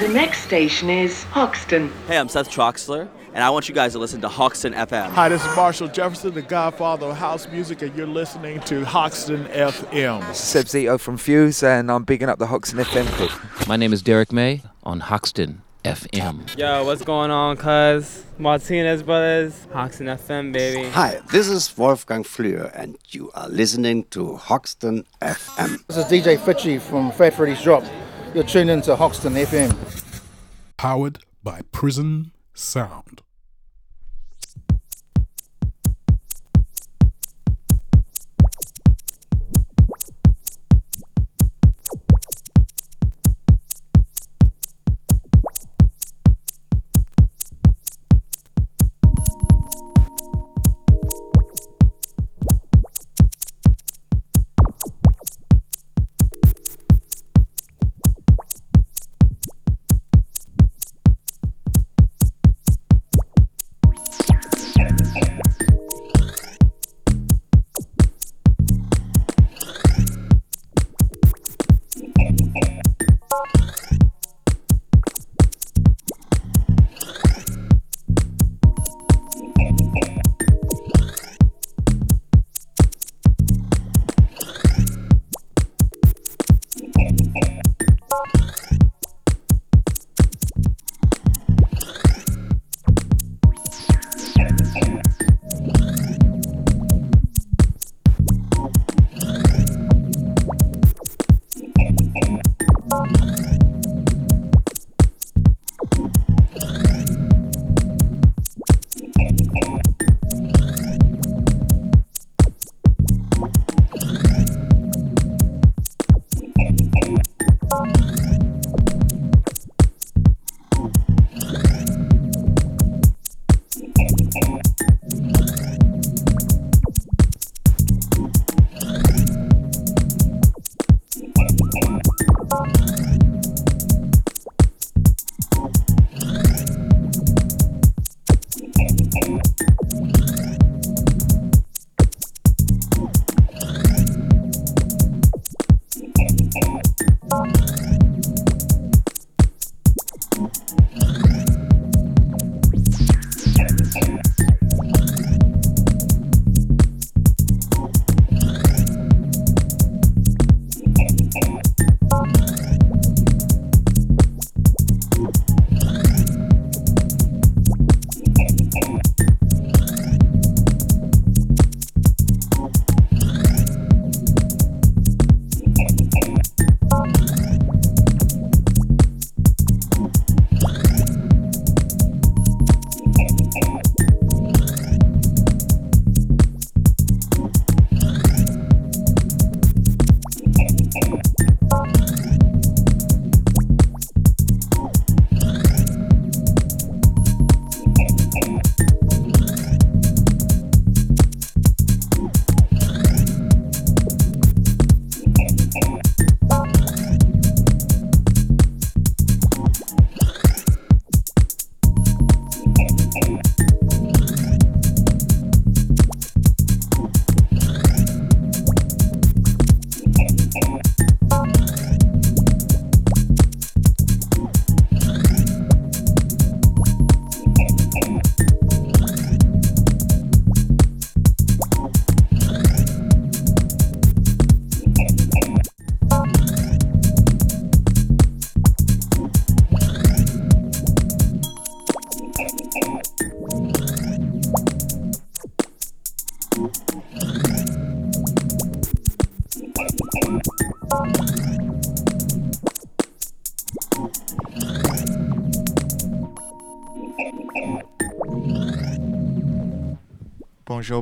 The next station is Hoxton. Hey, I'm Seth Troxler, and I want you guys to listen to Hoxton FM. Hi, this is Marshall Jefferson, the godfather of house music, and you're listening to Hoxton FM. This is Seb Zito from Fuse, and I'm bigging up the Hoxton FM crew. My name is Derrick May on Hoxton FM. Yo, what's going on, cuz? Martinez Brothers, Hoxton FM, baby. Hi, this is Wolfgang Flür, and you are listening to Hoxton FM. This is DJ Fitchie from Fat Freddy's Drop. You're tuned into Hoxton FM. Powered by Prison Sound.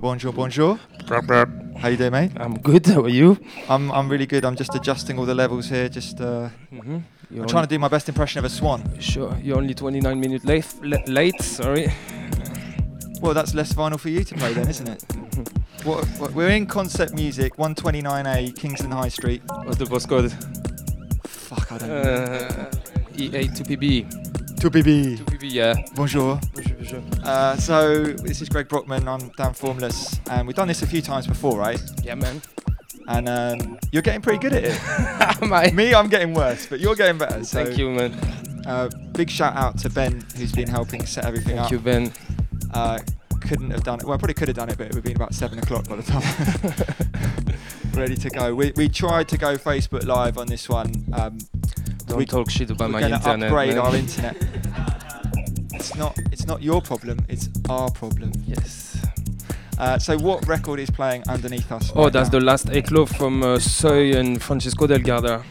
Bonjour, bonjour, bonjour. How you doing, mate? I'm good. How are you? I'm I'm really good. I'm just adjusting all the levels here. Just uh, Mhm. I'm trying to do my best impression of a swan. Sure. You're only 29 minutes late. la- late. Sorry. Well, that's less vinyl for you to play then, isn't it? what, what, we're in Concept Music, 129A, Kingston High Street. What's the postcode? Fuck, I don't know. Uh, EA 2PB. 2PB. 2PB. Yeah. Bonjour. Uh, so this is Greg Brockman. I'm Dan Formless, and we've done this a few times before, right? Yeah, man. And um, you're getting pretty good at it. Me, I'm getting worse, but you're getting better. So Thank you, man. Uh, big shout out to Ben, who's been helping set everything Thank up. Thank you, Ben. Uh, couldn't have done it. Well, I probably could have done it, but it would have been about seven o'clock by the time. Ready to go. We, we tried to go Facebook Live on this one. Um, Don't we, talk shit about we're my internet. upgrade man. our internet. It's not. It's not your problem. It's our problem. Yes. Uh, so what record is playing underneath us? Oh, right that's now? the last Eclos from uh, Soy and Francisco Delgado.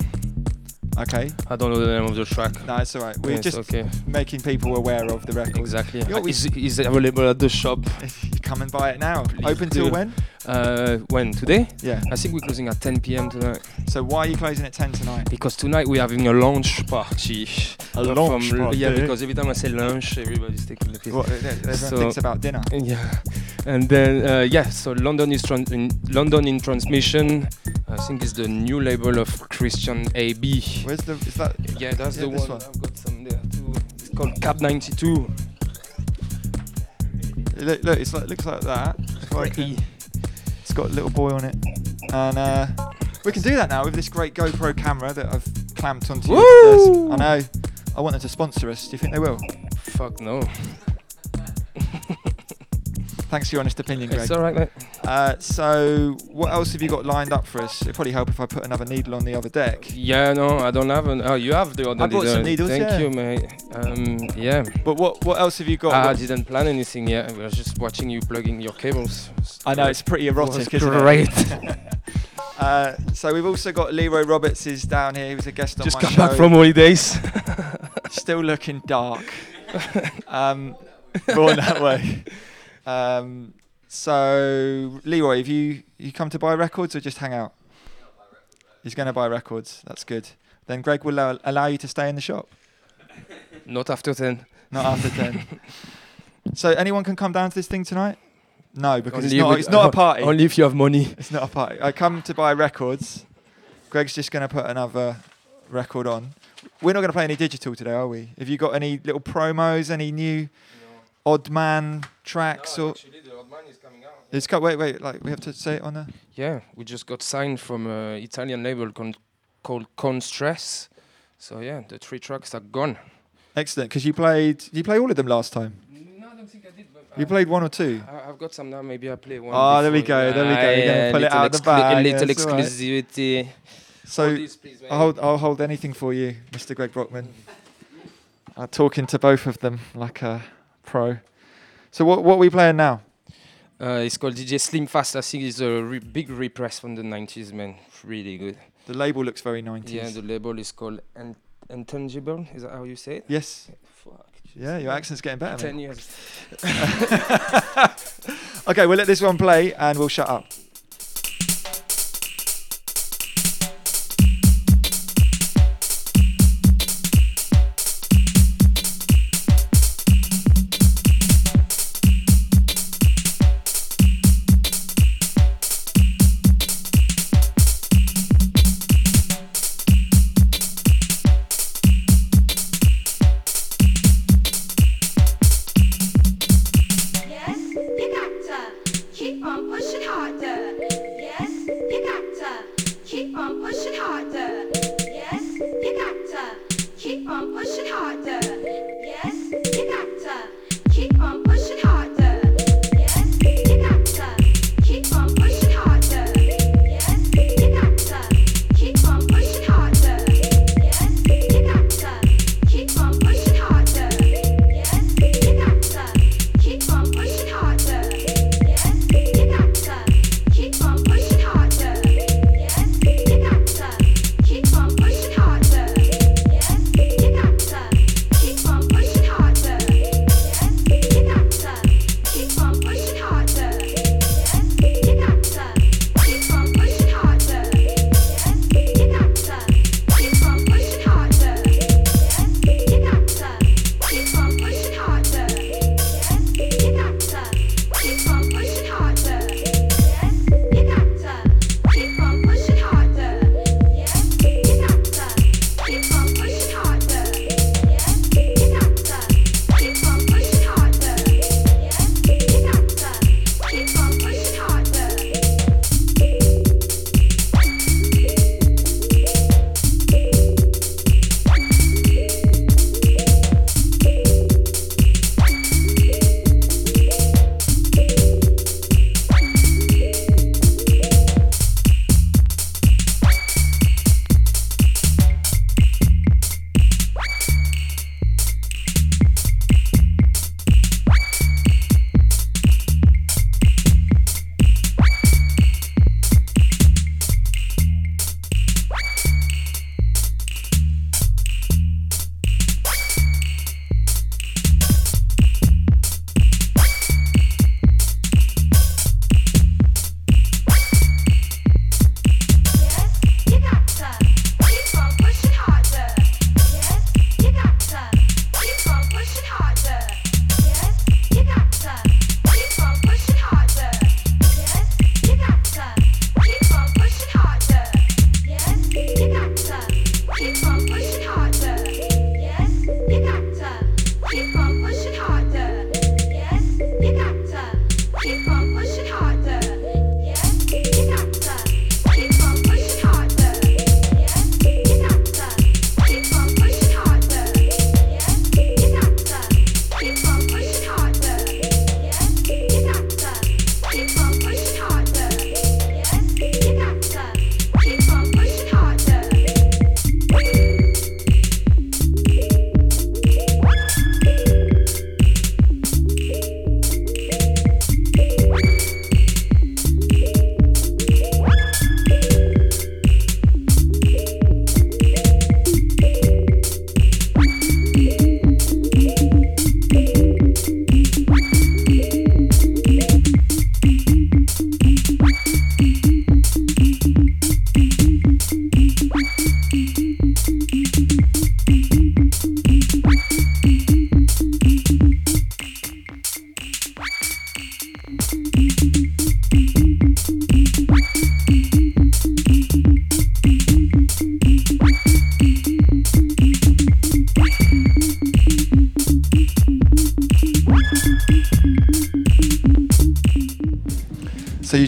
Okay. I don't know the name of the track. No, it's all right. We're Yes, just okay. making people aware of the record. Exactly. You know, Is is available at the shop. Come and buy it now. Please Open till when? Uh, when today? Yeah. I think we're closing at 10 p.m. tonight. So why are you closing at 10 tonight? Because tonight we're having a launch party. A launch from- party? Yeah, because every time I say lunch, everybody's taking the piss. What, everyone thinks about dinner. Yeah, and then uh, yeah, so London is tran- in London in transmission. I think it's the new label of Christian AB. Where's the? Is that? Yeah, that's Yeah, the one. one. I've got some there too. It's called Cab 92. Look, look it's like looks like that. If I can- it's got a little boy on it, and uh, we can do that now with this great GoPro camera that I've clamped onto. Woo! I know. I want them to sponsor us. Do you think they will? Fuck no. Thanks for your honest opinion, Greg. It's alright, mate. Uh, so, what else have you got lined up for us? It'd probably help if I put another needle on the other deck. Yeah, no, I don't have an. Oh, you have the other. I brought some needle. needles, Thank yeah. you, mate. Um, yeah. But what what else have you got? I What- didn't plan anything yet. I was just watching you plugging your cables. I know it's pretty erotic, great. uh, so we've also got Leroy Roberts is down here. He was a guest on Just my come back from holidays. Still looking dark. um, born that way. Um, so Leroy, have you you come to buy records or just hang out? He's going to buy records. That's good. Then Greg will allow, allow you to stay in the shop. Not after ten. Not after ten. So anyone can come down to this thing tonight? No, because Only it's not. It's not a party. Only if you have money. It's not a party. I come to buy records. Greg's just going to put another record on. We're not going to play any digital today, are we? Have you got any little promos, any new odd man tracks or? It's got wait, wait. Like we have to say it on there. Yeah, we just got signed from an Italian label con- called Con Stress. So yeah, the three tracks are gone. Excellent, because you played. You play all of them last time. No, I don't think I did. But You uh, played one or two. I, I've got some now. Maybe I play one. Oh, there we go, there we go. You're gonna ah, Yeah, pull it out of the bag, A little that's all right. exclusivity. So Hold this, please. I'll hold. I'll hold anything for you, Mr. Greg Brockman. I'm talking to both of them like a pro. So what what are we playing now? Uh, it's called DJ Slim Fast. I think it's a re- big repress from the 90s, man. Really good. The label looks very 90s. Yeah, the label is called Un- Intangible. Is that how you say it? Yes. Fuck. Yeah, your accent's getting better. Ten mate. years. okay, we'll let this one play and we'll shut up.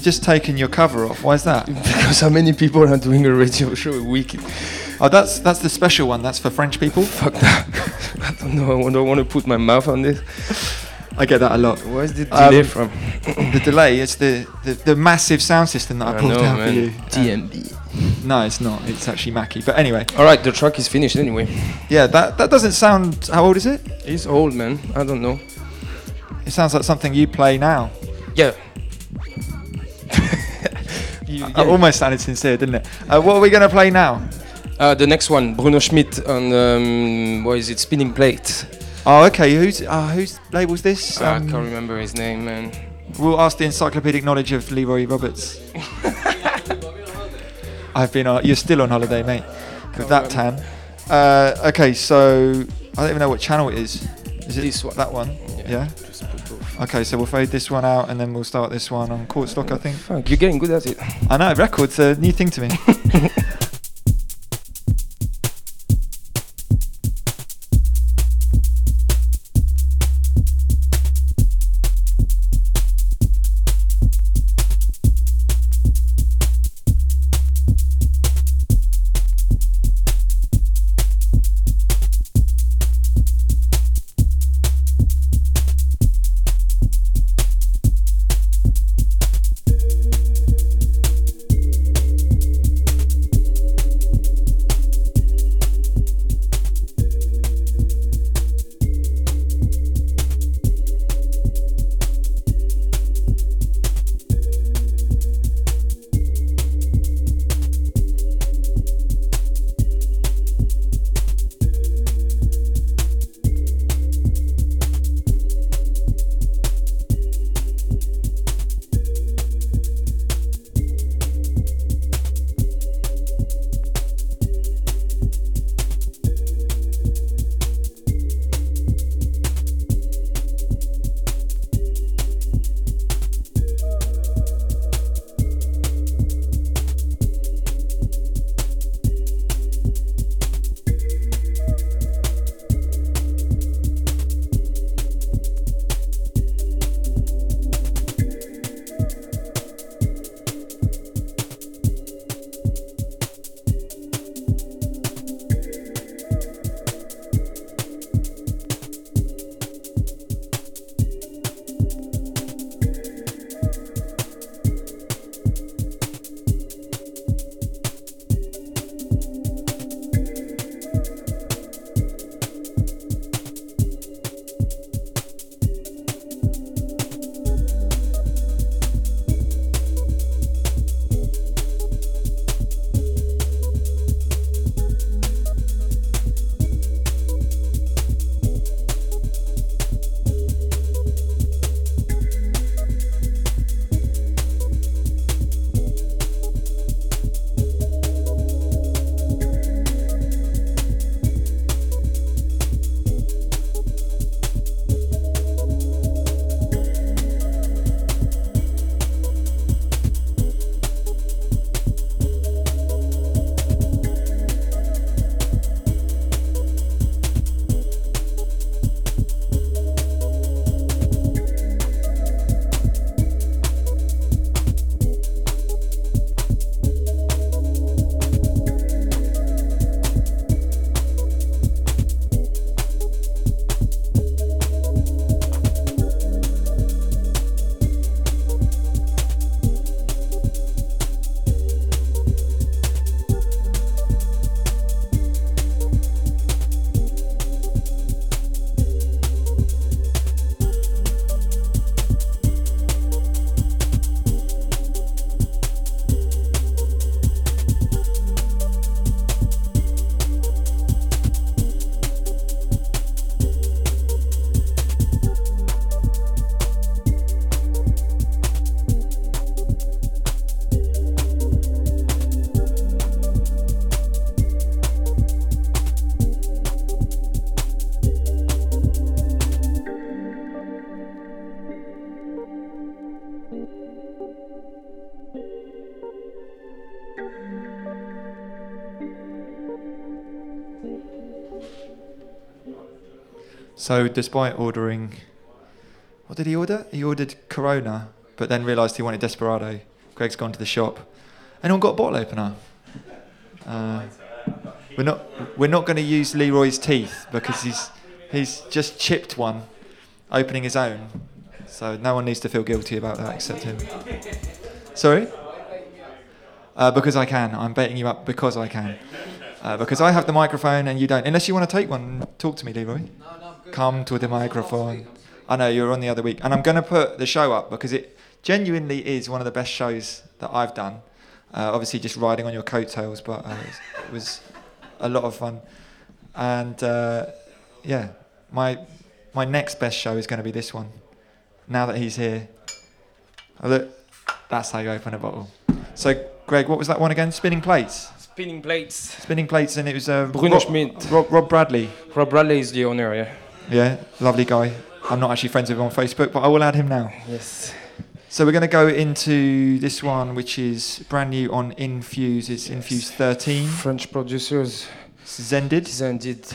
Just taken your cover off. Why is that? because how many people are doing a radio show a week? Oh, that's that's the special one. That's for French people. Fuck that. I don't know. I don't want to put my mouth on this. I get that a lot. Where's the Um, delay from? the delay is the, the, the massive sound system that I I pulled know, down man. for you. DMB. No, it's not. It's actually Mackie. But anyway, All right, the track is finished anyway. yeah, that that doesn't sound. How old is it? It's old, man. I don't know. It sounds like something you play now. Yeah. You- It almost sounded sincere, didn't it? Uh, what are we going to play now? Uh, the next one, Bruno Schmidt on um, what is it? Spinning Plate. Oh, okay. Who's uh, whose label's this? I Um, can't remember his name, man. We'll ask the encyclopedic knowledge of Leroy Roberts. I've been. Uh, you're still on holiday, mate, with that tan. Uh, okay, so I don't even know what channel it is. Is it This one. That one. Yeah. Just put both. Okay, so we'll fade this one out, and then we'll start this one on court stock, I think. Fuck, you're getting good at it. I know records a new thing to me. So, despite ordering, what did he order? He ordered Corona, but then realised he wanted Desperado. Greg's gone to the shop. Anyone got a bottle opener? Uh, we're not we're not going to use Leroy's teeth because he's he's just chipped one, opening his own. So no one needs to feel guilty about that except him. Sorry. Uh, because I can. I'm baiting you up because I can. Uh, because I have the microphone and you don't. Unless you want to take one, talk to me, Leroy. Come to the microphone. I know you're on the other week, and I'm going to put the show up because it genuinely is one of the best shows that I've done. Uh, obviously, just riding on your coattails, but uh, it, was, it was a lot of fun. And uh, yeah, my my next best show is going to be this one. Now that he's here, oh, look, that's how you open a bottle. So, Greg, what was that one again? Spinning plates. Spinning plates. Spinning plates, and it was uh, Bruno Rob, Schmidt. Rob, Rob Bradley. Rob Bradley is the owner, yeah. Yeah, lovely guy. I'm not actually friends with him on Facebook, but I will add him now. Yes. So we're going to go into this one, which is brand new on Infuse. It's Infuse 13. French producers. Zendid. Zendid.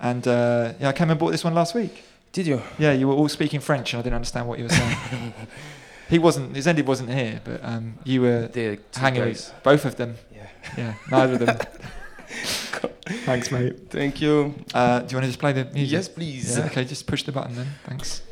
And uh, yeah, I came and bought this one last week. Did you? Yeah, you were all speaking French, and I didn't understand what you were saying. he wasn't. Zendid wasn't here, but um, you were The hanging guys. both of them. Yeah. Yeah, neither of them. Thanks, mate. Thank you. Uh, do you want to just play the music? Yes, please. Yeah, okay, just push the button then. Thanks.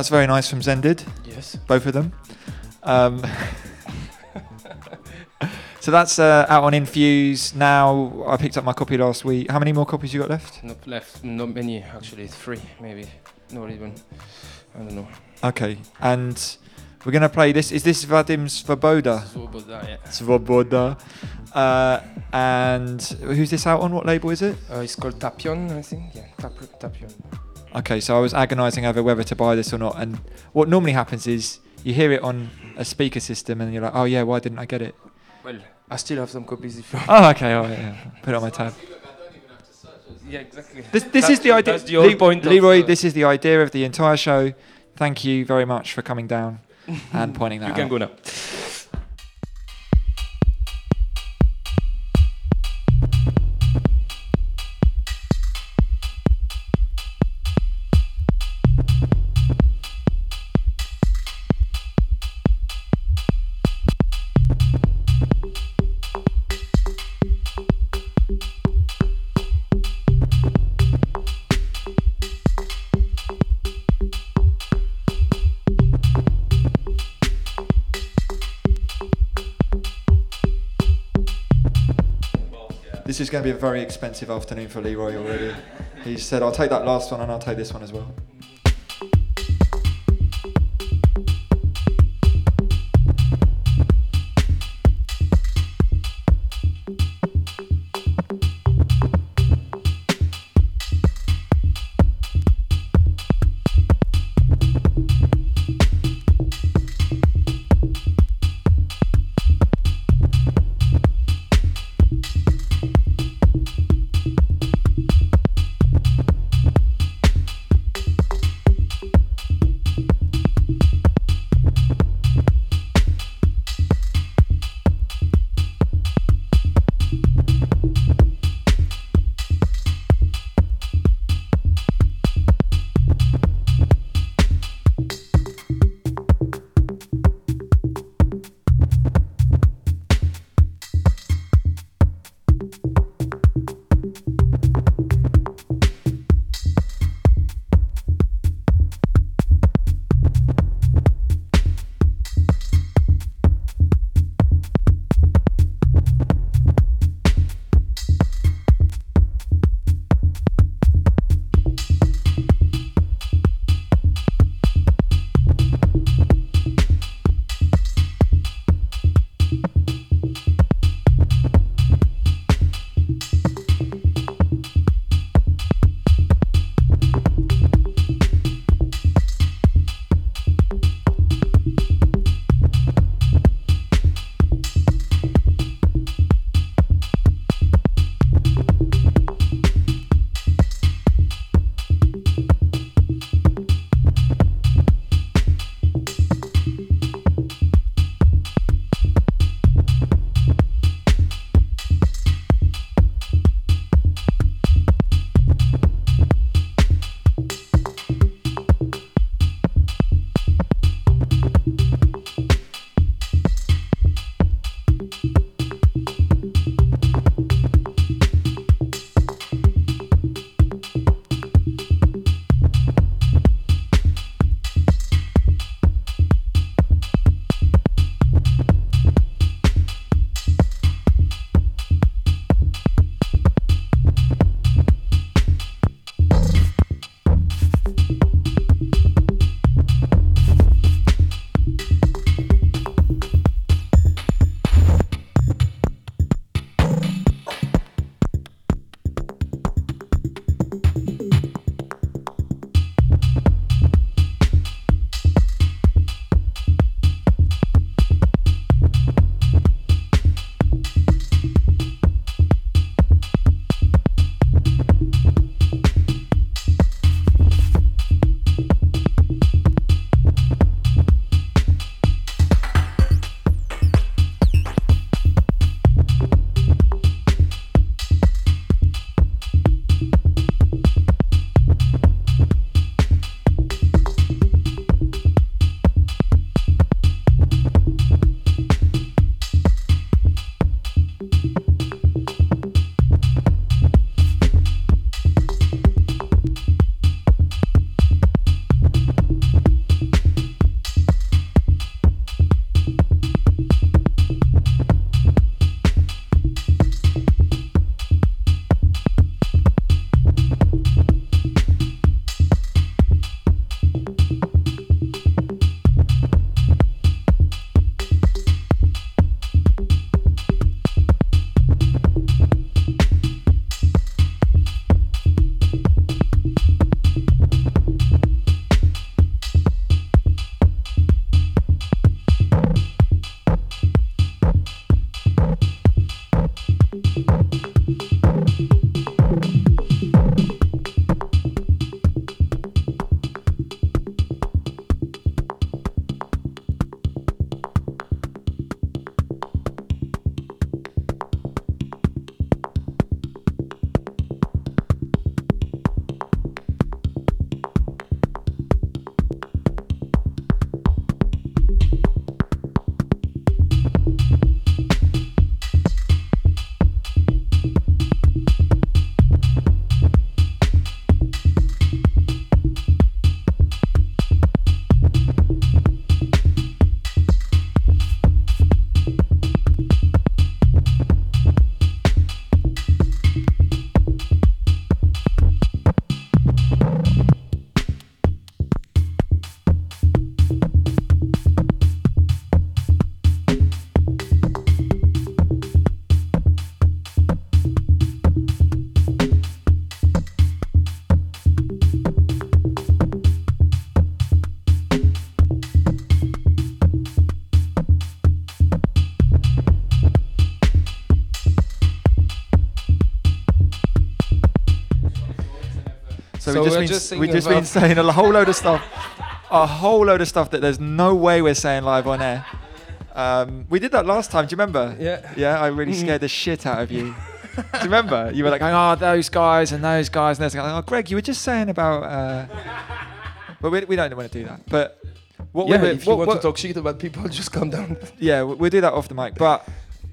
That's very nice from Zendid. Yes. Both of them. Um, so that's uh, out on Infuse now. I picked up my copy last week. How many more copies you got left? Not left. Not many actually. Three maybe. Not even. I don't know. Okay, and we're gonna play this. Is this Vadim Svoboda? Svoboda, yeah. Svoboda. Uh, and who's this out on? What label is it? Uh, it's called Tapion, I think. Yeah, Tap- Tapion. Okay, so I was agonising over whether to buy this or not. And what normally happens is you hear it on a speaker system and you're like, oh yeah, why didn't I get it? Well, I still have some copies if you want. Oh, okay, all right, yeah. Put it on my tab. Yeah, exactly. This, this That's is the idea. The whole point. of, Leroy, uh, this is the idea of the entire show. Thank you very much for coming down and pointing that You can out. go now. This is going to be a very expensive afternoon for Leroy already. He said, I'll take that last one and I'll take this one as well. So, So we've just we're been just we've saying just been saying a whole load of stuff, a whole load of stuff that there's no way we're saying live on air. Um, we did that last time. Do you remember? Yeah. Yeah, I really scared the shit out of you. Do you remember? You were like, oh, those guys and those guys and those guys. Oh, Greg, you were just saying about. Uh... But we, we don't want to do that. But what yeah, we were, if you what- want what- to talk shit about people, just come down. yeah, we- we'll do that off the mic. But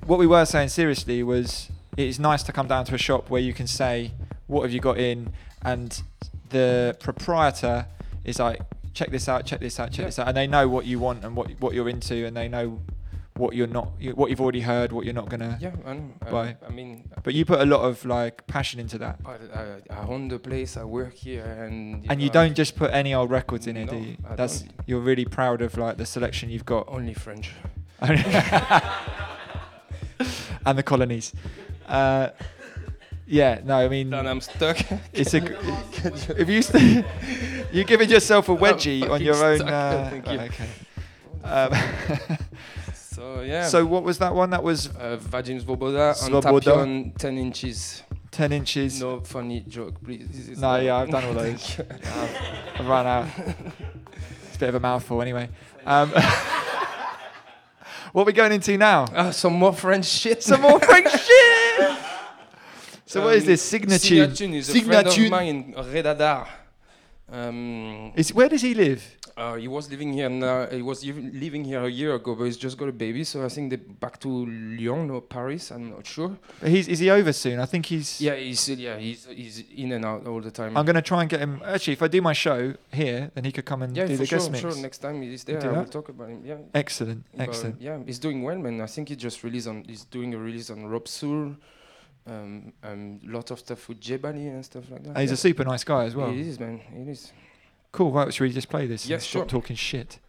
what we were saying seriously was it's nice to come down to a shop where you can say, what have you got in? And the proprietor is like, check this out, check this out, check Yeah. this out. And they know what you want and what, what you're into and they know what you're not, what you've already heard, what you're not going to Yeah, I know. I. I mean, But you put a lot of like passion into that. I, I, I own the place. I work here, and And you know, I- don't just put any old records in it, do you? I That's don't. you're really proud of like the selection you've got. only French. and the colonies. Uh, yeah, no, I mean, And I'm stuck. it's a. if you st- you're giving yourself a wedgie on fucking your own. stuck, Uh, thank you. okay. Um, so yeah. So what was that one? That was uh, Vadim Svoboda and Svoboda. Tapion, 10 inches. ten inches. No funny joke, please. This is No, not- yeah, I've done all those. I've, I've run out. It's a bit of a mouthful, anyway. Um, what are we going into now? Ah, some more French shit. Some more French shit. So what is Um, this signature? Signatune is a friend of Signature. mine, Redadar. Um, Is where does he live? uh, he was living here now. He was living here a year ago, but he's just got a baby. So I think they're back to Lyon or Paris. I'm not sure. But he's is he over soon? I think he's. Yeah, he's yeah he's he's in and out all the time. I'm gonna try and get him. Actually, if I do my show here, then he could come and yeah, do the sure, guest mix. Yeah, sure. Next time he's there, I will talk about him. Yeah. Excellent, But, excellent. yeah, he's doing well, man. I think he just released on. He's doing a release on Robsoul. Um, um, lot of stuff with J Bali and stuff like that. And he's yeah. a super nice guy as well. He is, man. He is. Cool. Right, should we just play this? and Yes, stop sure. talking shit.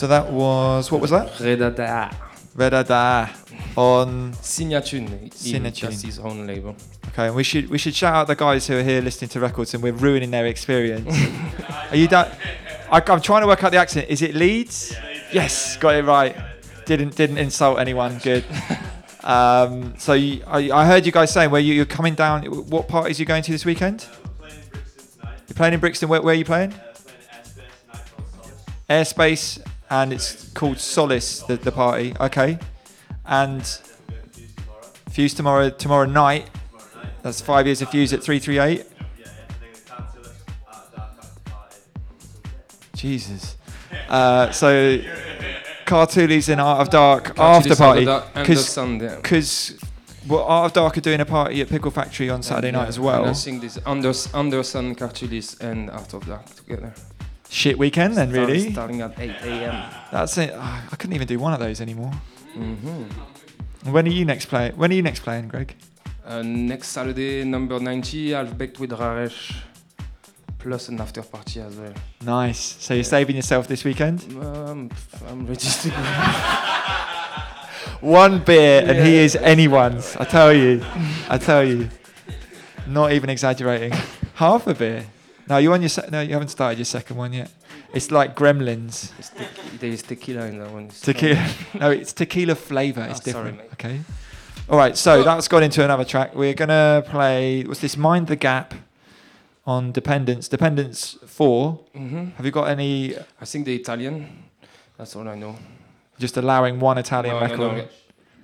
So that was what was that? Redada. Redada on Signatune. Signatune. That's his own label. Okay, and we should we should shout out the guys who are here listening to records, and we're ruining their experience. are you done? I, I'm trying to work out the accent. Is it Leeds? Yes, got it right. Didn't didn't insult anyone. Good. Um, so you, I, I heard you guys saying where you, you're coming down. What parties are you going to this weekend? You're playing in Brixton. Where, where are you playing? Airspace, and it's called Solace. The, the party. Okay, and Fuse tomorrow tomorrow night. That's five years of Fuse at three three eight. Jesus. Uh, so Cartulis in Art of Dark after party After Dark and because well, Art of Dark are doing a party at Pickle Factory on Saturday night Yeah, as And I well. think this Anders, Anderson, Cartulis, and Art of Dark together. Shit weekend then, Start- really. Starting at 8 a.m. That's it. Ah, I couldn't even do one of those anymore. Mm-hmm. When are you next playing? When are you next playing, Greg? Uh, next Saturday, number 90, Half Baked with Raresh, plus an after party as well. Nice. So you're saving yourself this weekend? Um, I'm ready to go. One beer and he is anyone's. I tell you. I tell you. Not even exaggerating. Half a beer. No, you on your se- no, you haven't started your second one yet. It's like Gremlins. It's te- there is tequila in that one. It's Tequila. no, it's tequila flavor. It's Oh, sorry, different. mate. okay. All right. So that's gone into another track. We're gonna play. What's this? Mind the Gap on Dependence. Dependence Four. Mhm. Have you got any? I think the Italian. That's all I know. Just allowing one Italian no, record. no. No,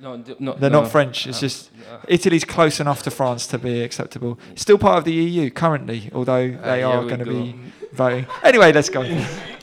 d- no, They're no. not French. It's Uh, just uh, Italy's close enough to France to be acceptable. Still part of the EU currently, although Uh, they are going to be voting. Anyway, let's go.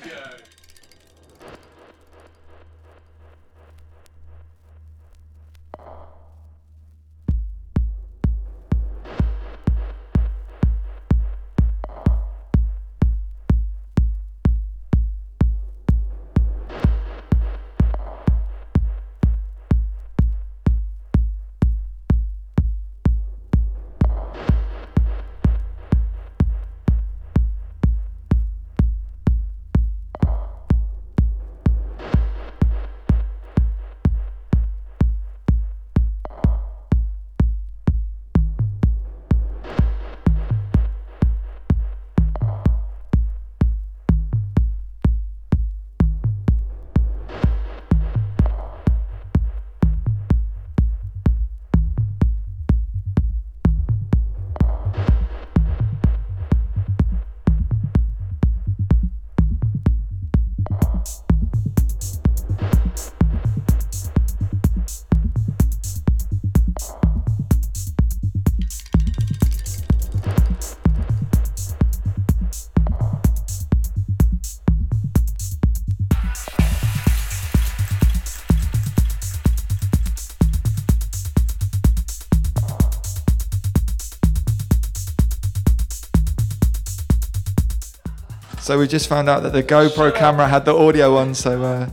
So we just found out that the GoPro camera had the audio on. So uh,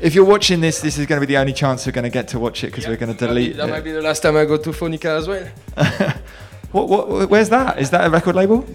if you're watching this, this is going to be the only chance we're going to get to watch it because we're going to delete That might be the last time I go to Phonica as well. What, what, where's that? Is that a record label?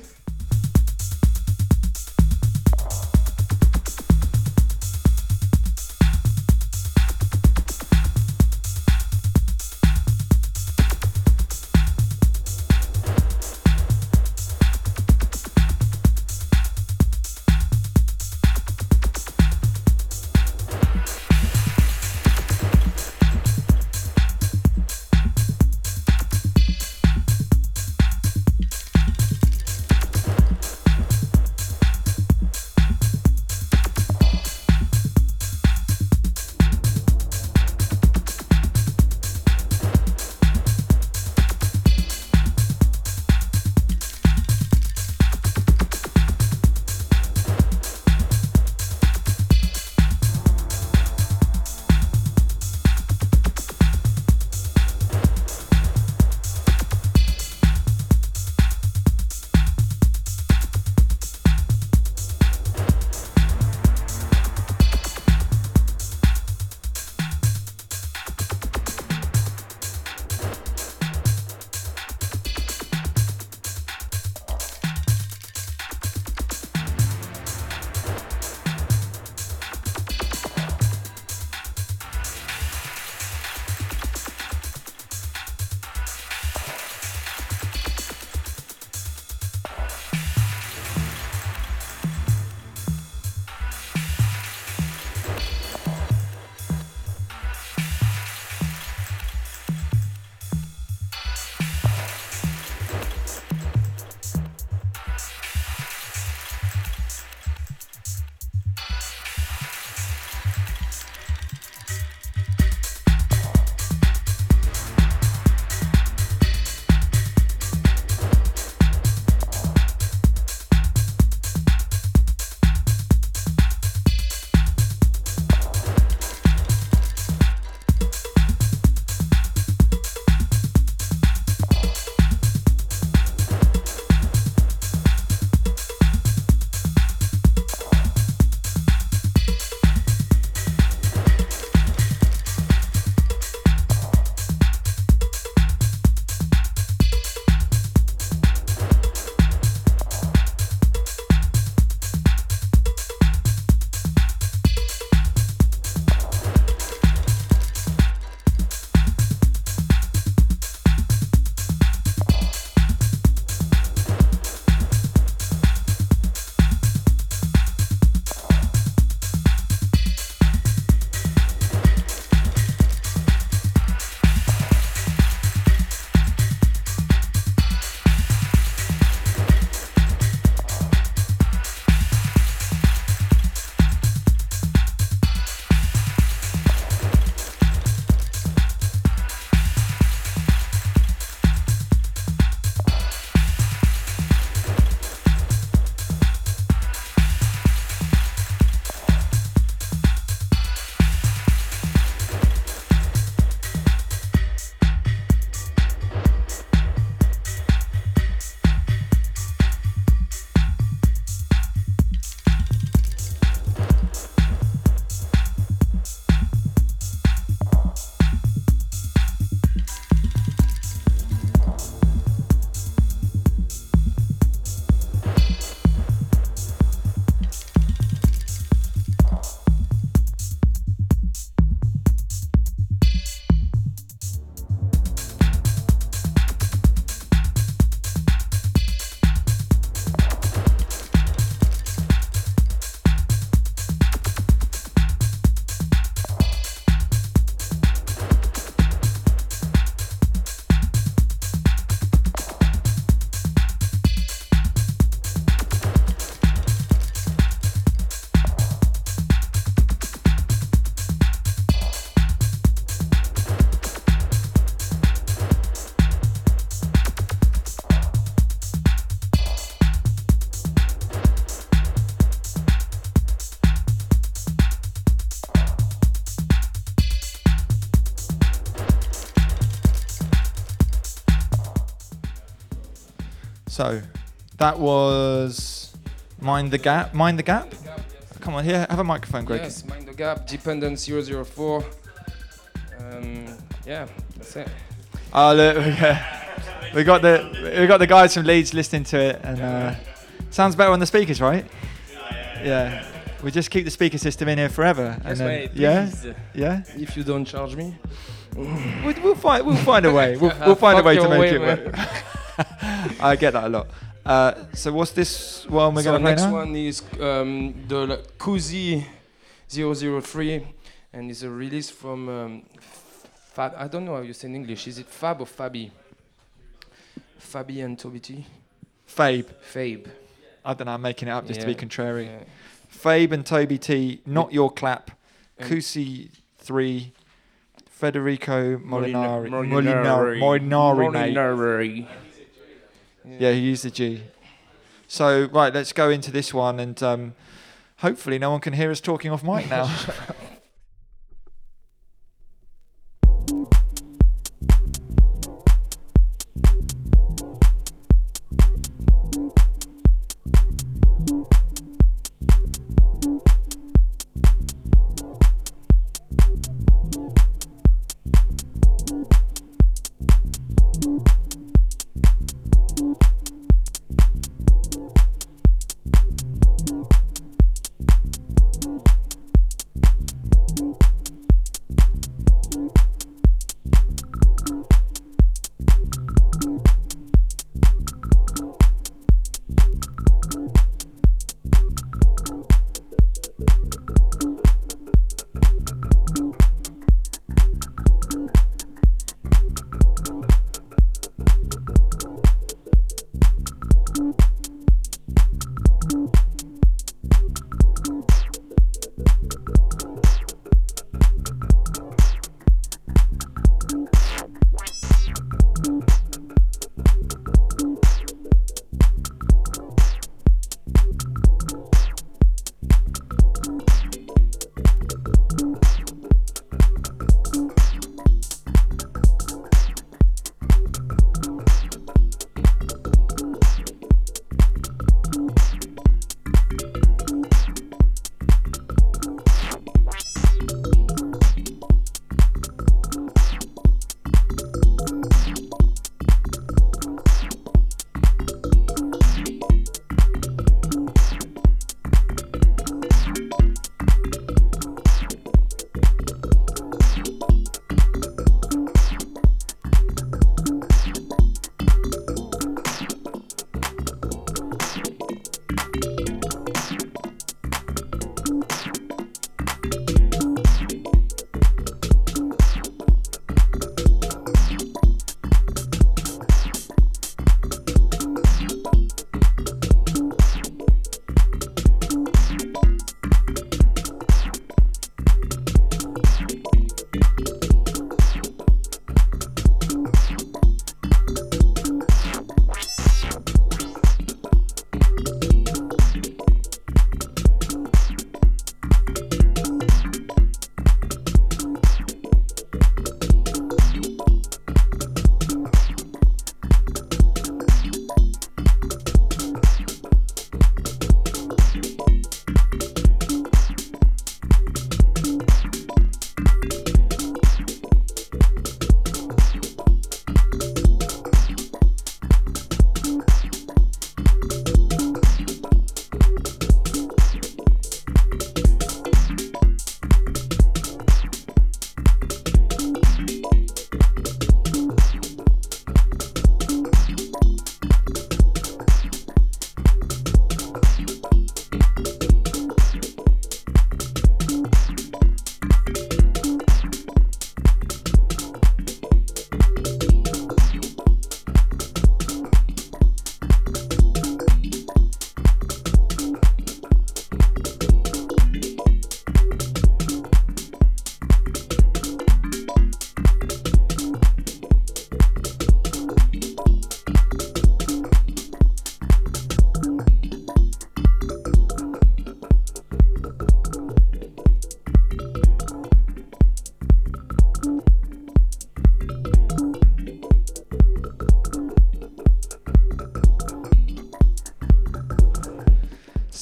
So that was Mind the Gap. Mind the Gap? Come on, here, have a microphone, Greg. Yes, Mind the Gap, Dependent 004. Um, yeah, that's it. Oh look, yeah. we got the we got the guys from Leeds listening to it, and uh, sounds better on the speakers, right? Yeah. We just keep the speaker system in here forever. Yes, and then, mate, yeah, please. yeah. If you don't charge me. We'll, we'll find we'll find a way. We'll, we'll find a way to make way, it work. I get that a lot. Uh, so what's this one we're so gonna play next now? one is um, the Kuzi 003, and it's a release from um, Fab. I don't know how you say in English. Is it Fab or Fabi? Fabi and Toby T. Fabe. Fabe. I don't know. I'm making it up just to be contrary. yeah. Fabe and Toby T. Not your clap. And- Kusi three. Federico Molinari. Molinari. Molinari. mate. Molinari. Yeah, he used the G. So right, let's go into this one, and um, hopefully no one can hear us talking off mic now.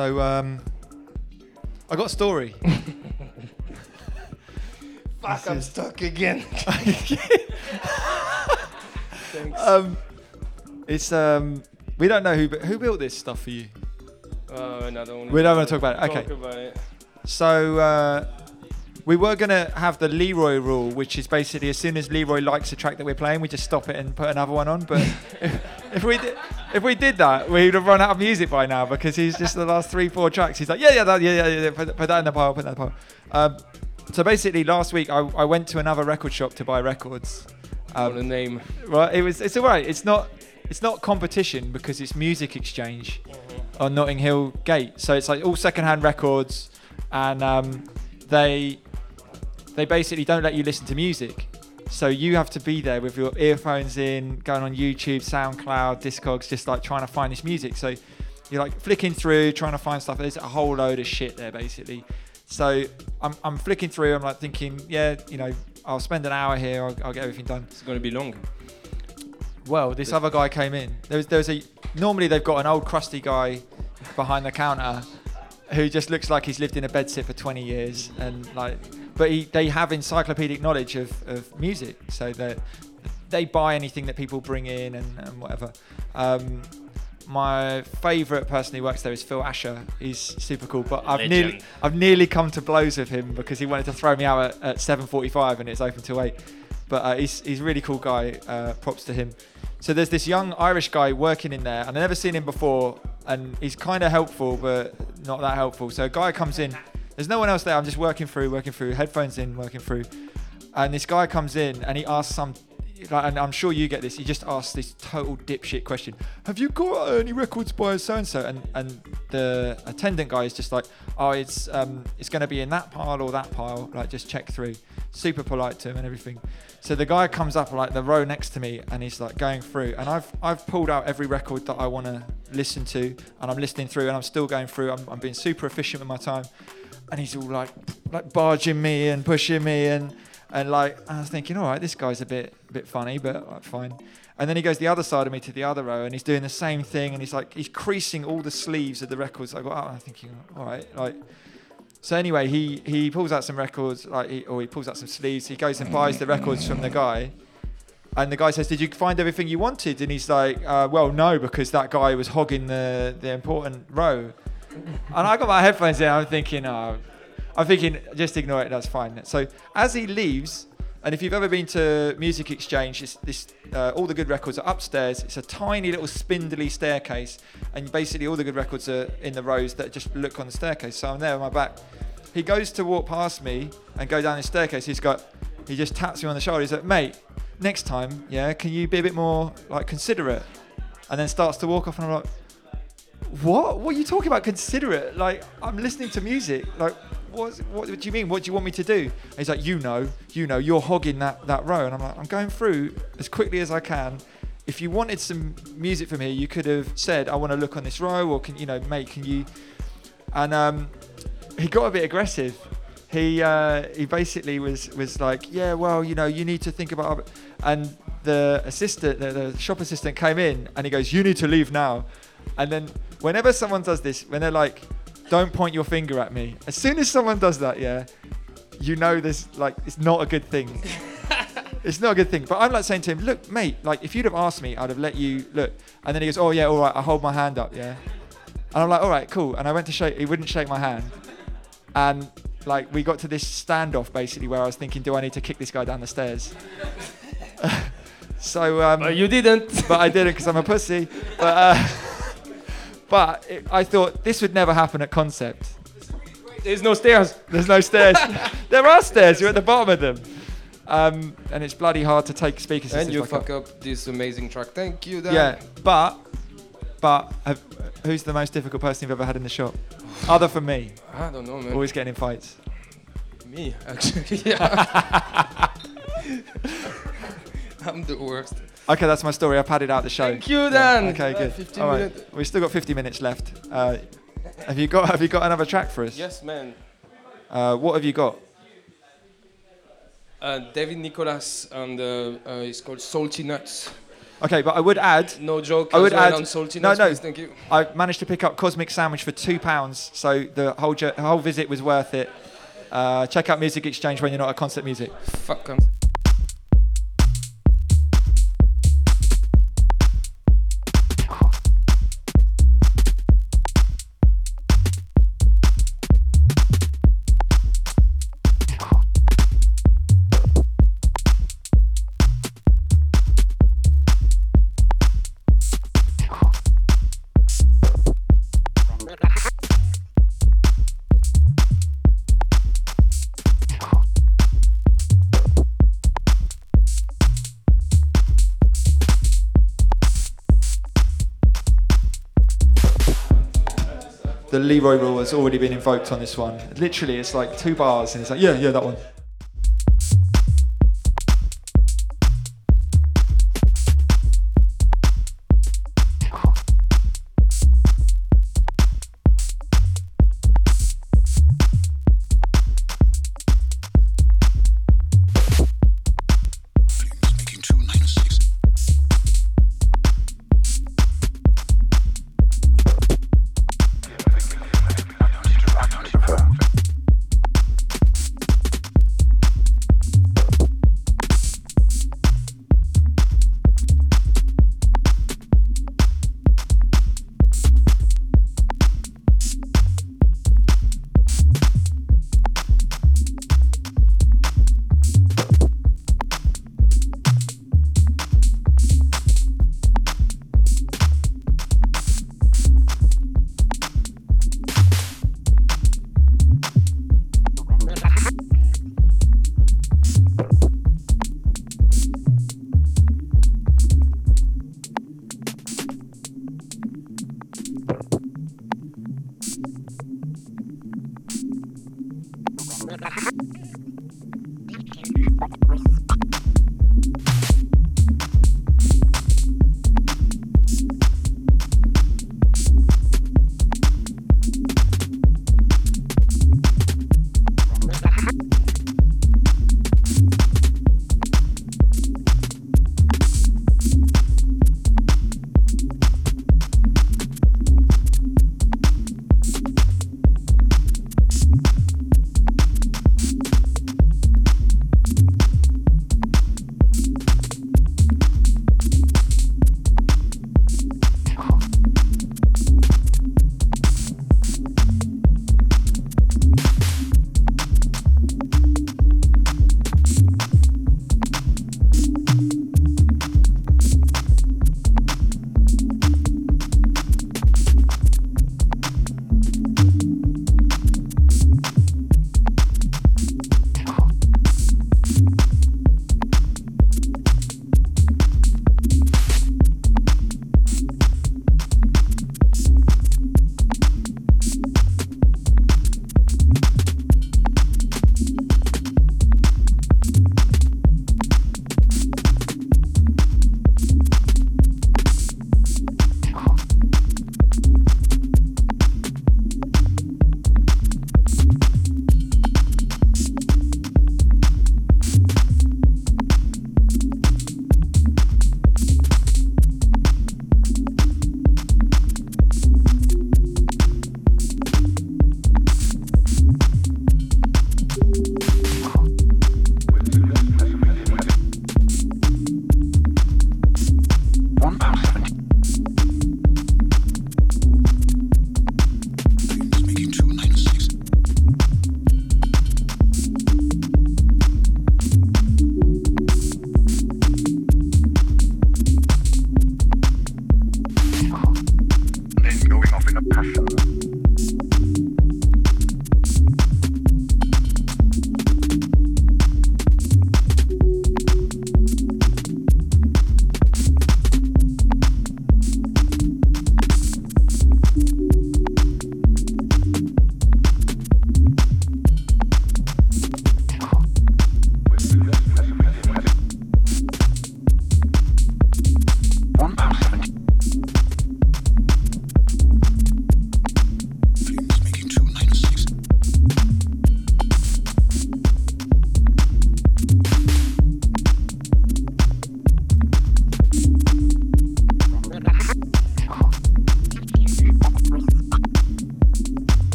So um, I got a story. Fuck, I'm stuck again. Thanks. um, it's um, we don't know who bu- who built this stuff for you. Uh, no, don't We don't wanna talk about it, okay. Talk about it. So uh, we were gonna have the Leroy rule, which is basically as soon as Leroy likes a track that we're playing, we just stop it and put another one on. But if, if we did, if we did that, we'd have run out of music by now because he's just the last three, four tracks. He's like, yeah, yeah, that, yeah, yeah, yeah, put, put that in the pile, put that in the pile. Um, so basically, last week I, I went to another record shop to buy records. Um, the name. Right, it was. It's all right. It's not. It's not competition because it's music exchange on Notting Hill Gate. So it's like all secondhand records, and um, they they basically don't let you listen to music. So you have to be there with your earphones in, going on YouTube, SoundCloud, Discogs, just like trying to find this music. So you're like flicking through, trying to find stuff. There's a whole load of shit there basically. So I'm, I'm flicking through. I'm like thinking, yeah, you know, I'll spend an hour here. I'll, I'll get everything done. It's gonna be long. Well, this other guy came in. There was there was a normally they've got an old crusty guy behind the counter who just looks like he's lived in a bedsit for 20 years and like but he, they have encyclopedic knowledge of, of music so that they buy anything that people bring in and, and whatever um, my favourite person who works there is Phil Asher. He's super cool, but I've nearly I've nearly come to blows with him because he wanted to throw me out at, at 7:45 and it's open till eight. But uh, he's he's a really cool guy. Uh, props to him. So there's this young Irish guy working in there, and I've never seen him before, and he's kind of helpful, but not that helpful. So a guy comes in. There's no one else there. I'm just working through, working through, headphones in, working through, and this guy comes in and he asks some. And I'm sure you get this. He just asks this total dipshit question: Have you got any records by so and so? And and the attendant guy is just like, Oh, it's um, it's going to be in that pile or that pile. Like, just check through. Super polite to him and everything. So the guy comes up like the row next to me, and he's like going through. And I've I've pulled out every record that I want to listen to, and I'm listening through, and I'm still going through. I'm, I'm being super efficient with my time. And he's all like like barging me and pushing me and and like I was thinking, all right, this guy's a bit bit funny, but like, fine. And then he goes the other side of me to the other row, and he's doing the same thing, and he's like he's creasing all the sleeves of the records I got out. I'm thinking, all right, like. So anyway, he he pulls out some records, like he, or he pulls out some sleeves. He goes and buys the records from the guy, and the guy says, "Did you find everything you wanted?" And he's like, uh, "Well, no, because that guy was hogging the the important row." And I got my headphones in. I'm thinking, oh, I'm thinking, just ignore it. That's fine. So as he leaves, and if you've ever been to Music Exchange, this uh, all the good records are upstairs. It's a tiny little spindly staircase, and basically all the good records are in the rows that just look on the staircase. So I'm there on my back. He goes to walk past me and go down the staircase. He's got, he just taps me on the shoulder. He's like, mate, next time, yeah, can you be a bit more like considerate? And then starts to walk off, and I'm like, what? What are you talking about? Considerate? Like I'm listening to music. Like what? What do you mean? What do you want me to do? And he's like, you know, you know, you're hogging that that row, and I'm like, I'm going through as quickly as I can. If you wanted some music from here, you could have said, I want to look on this row, or can you know, mate, can you? And um, he got a bit aggressive. He uh, he basically was was like, yeah, well, you know, you need to think about. And the assistant, the, the shop assistant, came in and he goes, you need to leave now. And then whenever someone does this, when they're like, don't point your finger at me. As soon as someone does that, yeah, you know this like it's not a good thing. it's not a good thing. But I'm like saying to him, look, mate, like if you'd have asked me, I'd have let you look. And then he goes, oh yeah, all right, I hold my hand up, yeah. And I'm like, all right, cool. And I went to shake. He wouldn't shake my hand. And like we got to this standoff basically where I was thinking, do I need to kick this guy down the stairs? so um, But you didn't. but I didn't because I'm a pussy. But uh, but it, I thought this would never happen at Concept. There's no stairs. There's no stairs. there are stairs. You're at the bottom of them. Um, and it's bloody hard to take speakers. And you back fuck up. up this amazing track. Thank you, Dan. Yeah, but but have, who's the most difficult person you've ever had in the shop? Other from me. I don't know, man. Always getting in fights. Me, actually. Yeah. I'm the worst. Okay, that's my story. I padded out the show. Thank you, Dan. Yeah, okay, uh, good. All right, minutes. we still got 50 minutes left. Uh, have you got Have you got another track for us? Yes, man. Uh, what have you got? Uh, David Nicholas, and uh, uh, it's called Salty Nuts. Okay, but I would add. No joke. I would add on salty nuts, no, no. Please, thank you. I managed to pick up Cosmic Sandwich for two pounds, so the whole jo- whole visit was worth it. check out Music Exchange when you're not at Concept music. Fuck Concept. Leroy rule has already been invoked on this one. Literally, it's like two bars, and it's like, yeah, yeah, that one.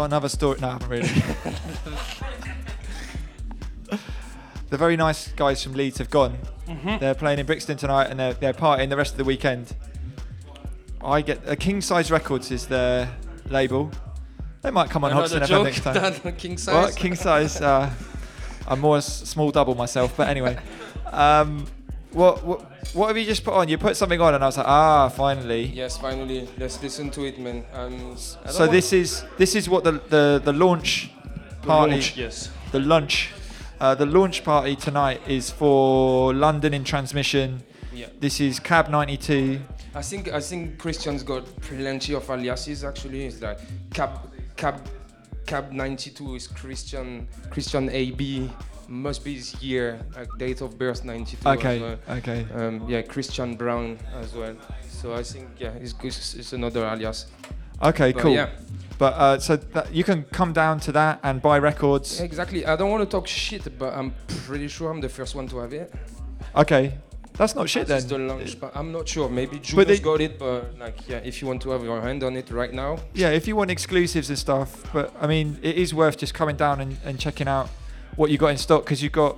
Got another story. No, I haven't really. the very nice guys from Leeds have gone. Mhm. They're playing in Brixton tonight, and they're, they're partying the rest of the weekend. I get a King Size Records is their label. They might come on Hoxton FM next time. king size? What? King size. Uh, I'm more a small double myself, but anyway. Um, what, what what have you just put on? You put something on, and I was like, ah, finally. Yes, finally. Let's listen to it, man. Um, So this is this is what the the, the launch party. launch, yes. The lunch. Uh, the launch party tonight is for London in transmission. Yeah. This is Cab 92. I think I think Christian's got plenty of aliases actually. It's like Cab Cab Cab 92 is Christian Christian AB must be his year like date of birth 92 Okay, well. okay. um, yeah Christian Brown as well so I think yeah it's it's another alias Okay, But cool. yeah But uh, so that, you can come down to that and buy records. exactly I don't want to talk shit but I'm pretty sure I'm the first one to have it Okay, that's not shit It's then. the launch, but I'm not sure. Maybe Juno's got it, but like, yeah, if you want to have your hand on it right now, Yeah, if you want exclusives and stuff, but I mean, it is worth just coming down and, and checking out what you got in stock because you got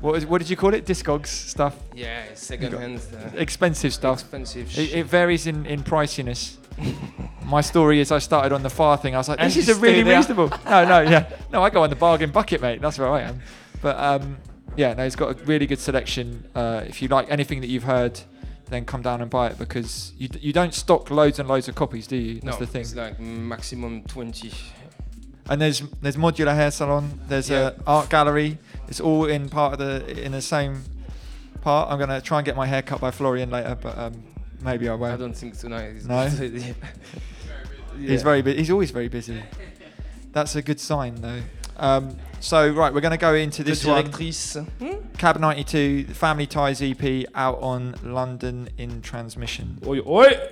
what is what did you call it? Discogs stuff. Yeah, second hand uh, expensive stuff. expensive It, it varies in in priciness. My story is I started on the far thing. I was like, And this is a really reasonable. no, no, yeah, no. I go on the bargain bucket, mate. That's where I am. But um, yeah, no, he's got a really good selection. Uh, if you like anything that you've heard, then come down and buy it because you you don't stock loads and loads of copies, do you? That's no, the thing. it's like maximum 20. And there's there's modular hair salon. There's Yeah. a art gallery. It's all in part of the in the same part. I'm gonna try and get my hair cut by Florian later, but um, maybe I won't. I don't think tonight is No? good idea. He's very bu- he's always very busy. That's a good sign though. Um, so right, we're gonna go into this one. Hmm? Cab 92, Family Ties EP out on London in transmission. Oi, oi!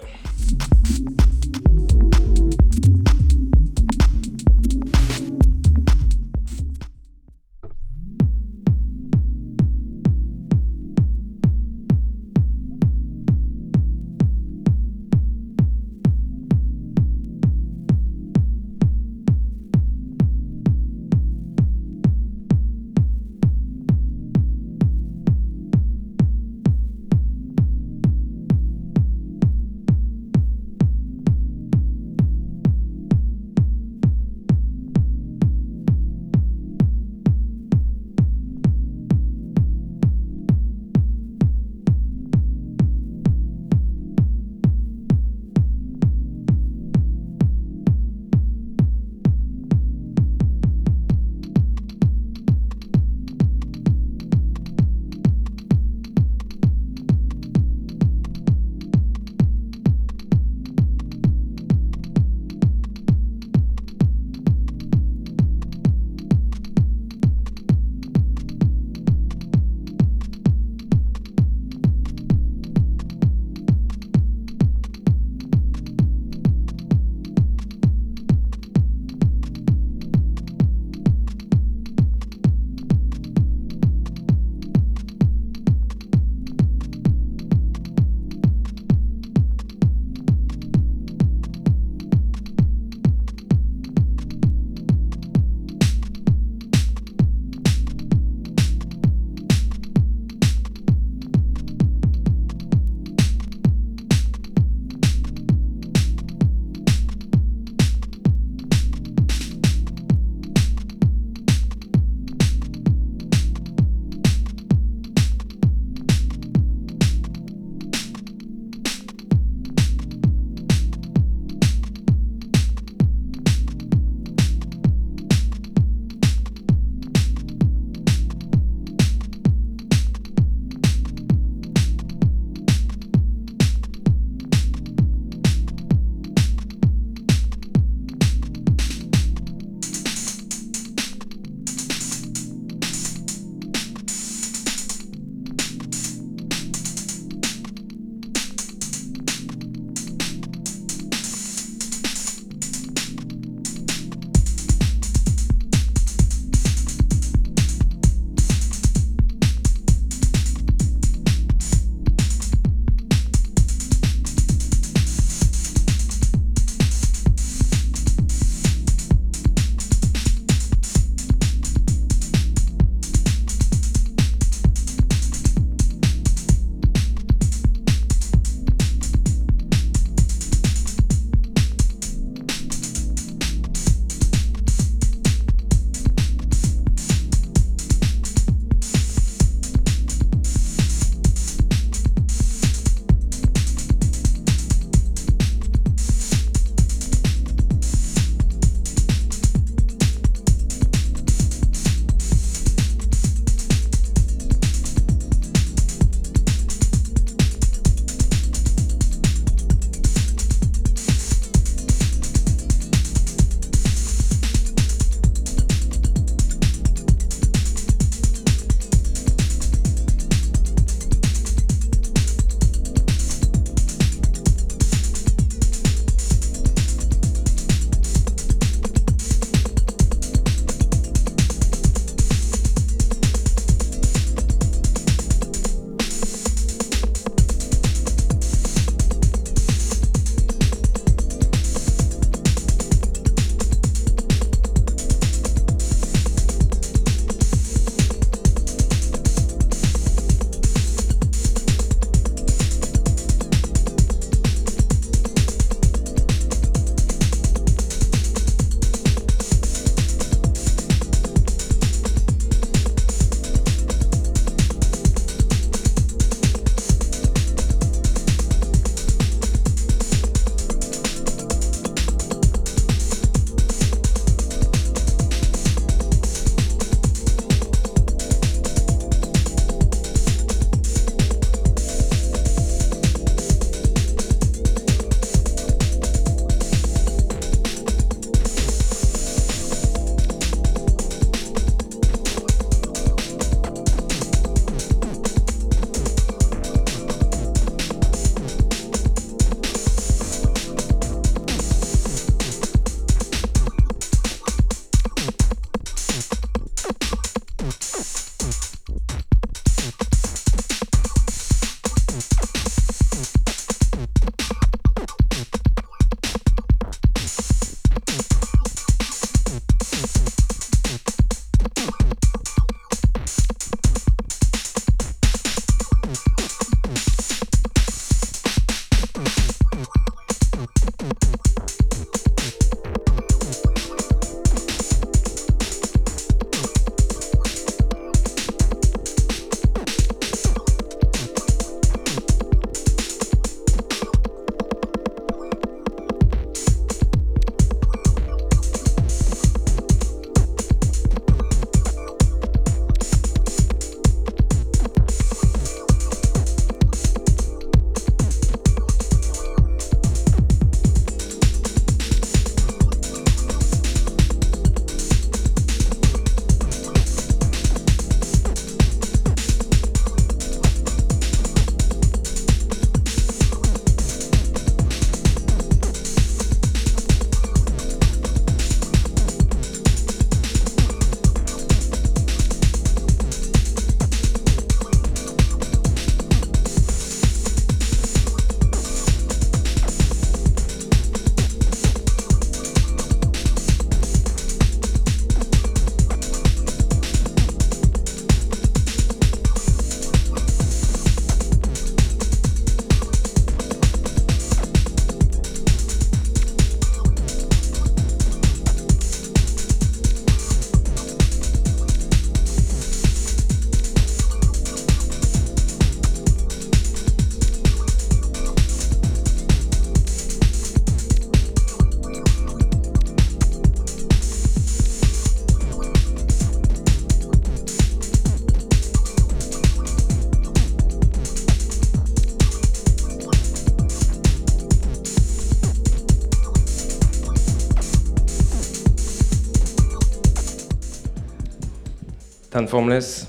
Dan Formless.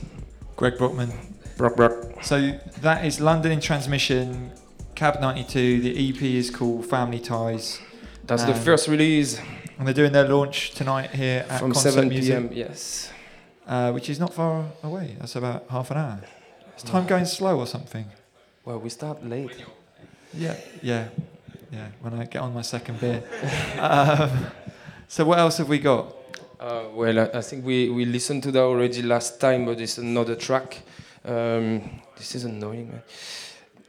Greg Brockman. Brock Brock. So that is London in Transmission, Cab 92. The EP is called Family Ties. That's the first release And they're doing their launch tonight here at from Concert 7 Music, p.m. Yes. uh, which is not far away. That's about half an hour. Is time going slow or something? Well, we start late. Yeah, yeah, yeah. When I get on my second beer. um, so what else have we got? Well, I, I think we, we listened to that already last time, but it's another track. Um, this is annoying, man.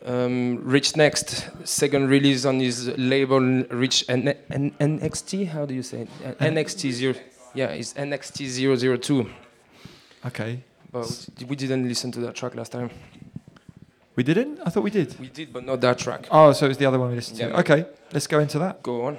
Um, Rich Next, second release on his label, Rich N- N- NXT. How do you say it? N- NXT zero. Yeah, it's NXT 002. Okay. But we didn't listen to that track last time. We didn't? I thought we did. We did, but not that track. Oh, so it's the other one we listened Yeah. to. Okay, let's go into that. Go on.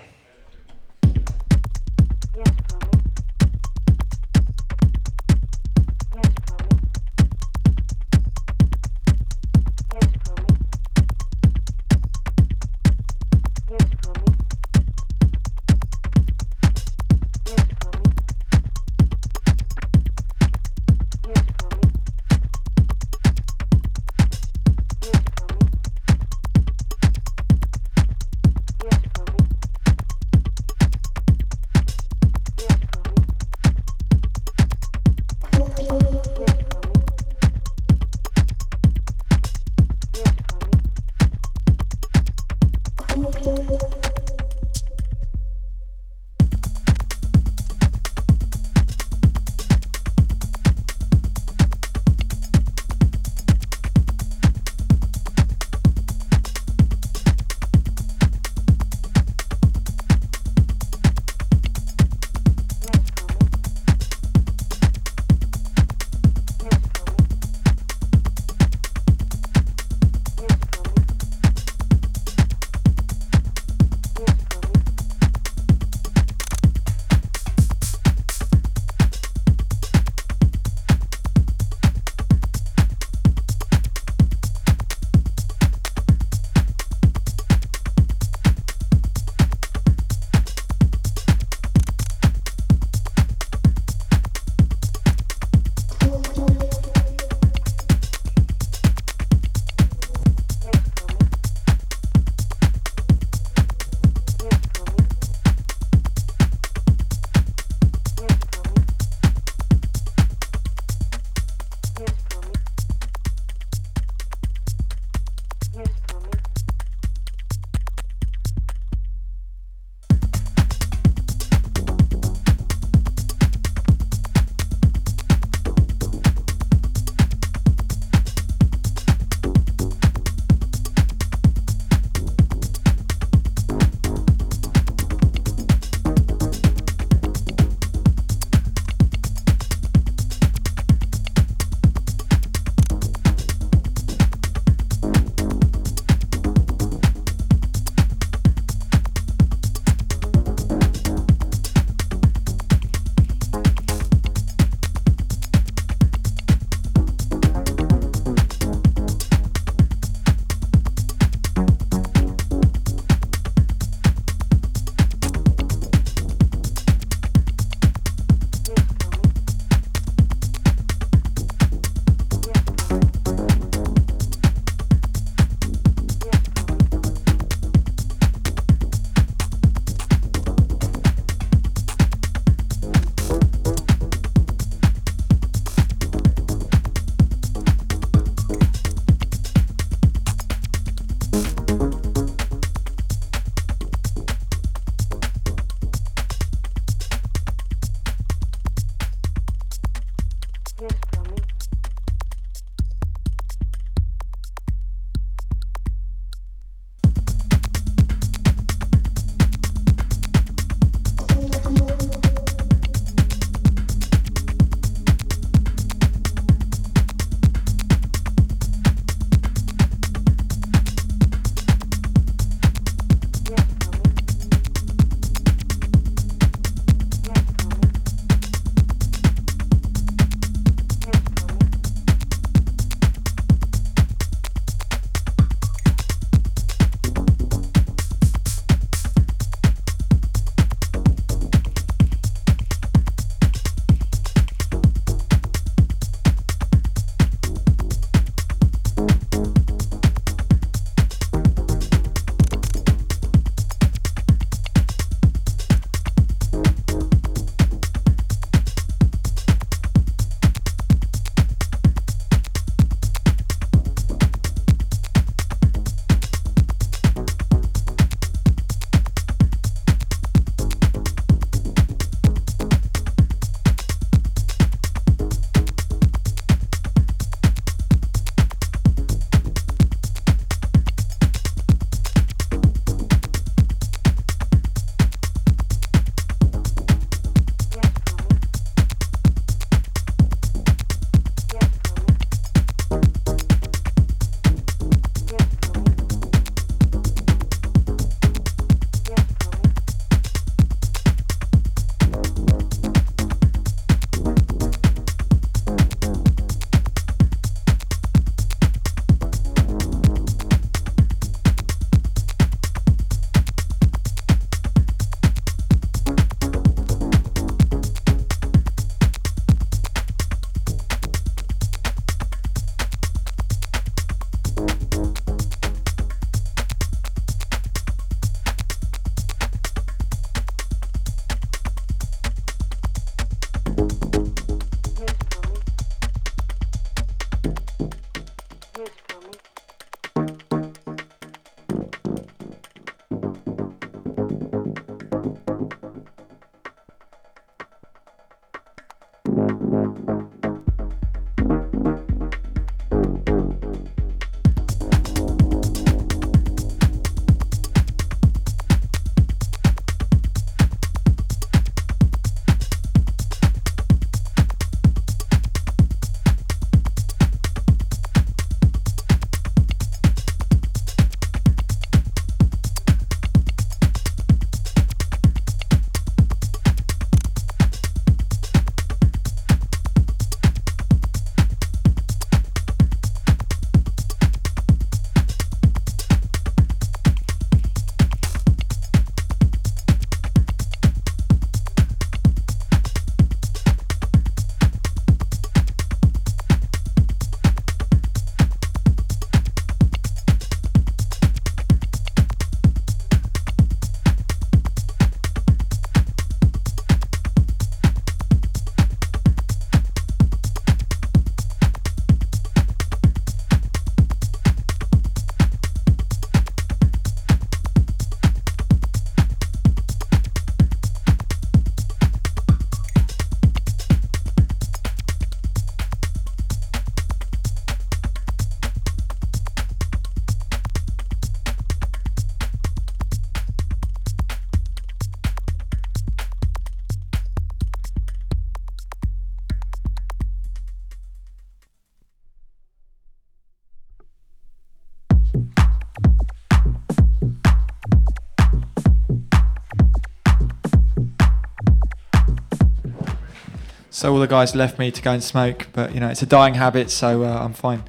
So all the guys left me to go and smoke, but you know it's a dying habit, so uh, I'm fine.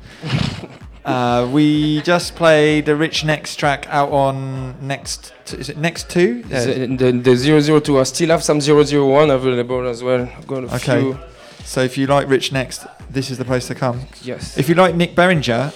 uh, we just played the Rich Next track out on next. T- is it next two? Yeah. The, the, the 002, I still have some 001 available as well. I've got a Okay. few. So if you like Rich Next, this is the place to come. Yes. If you like Nick Berringer,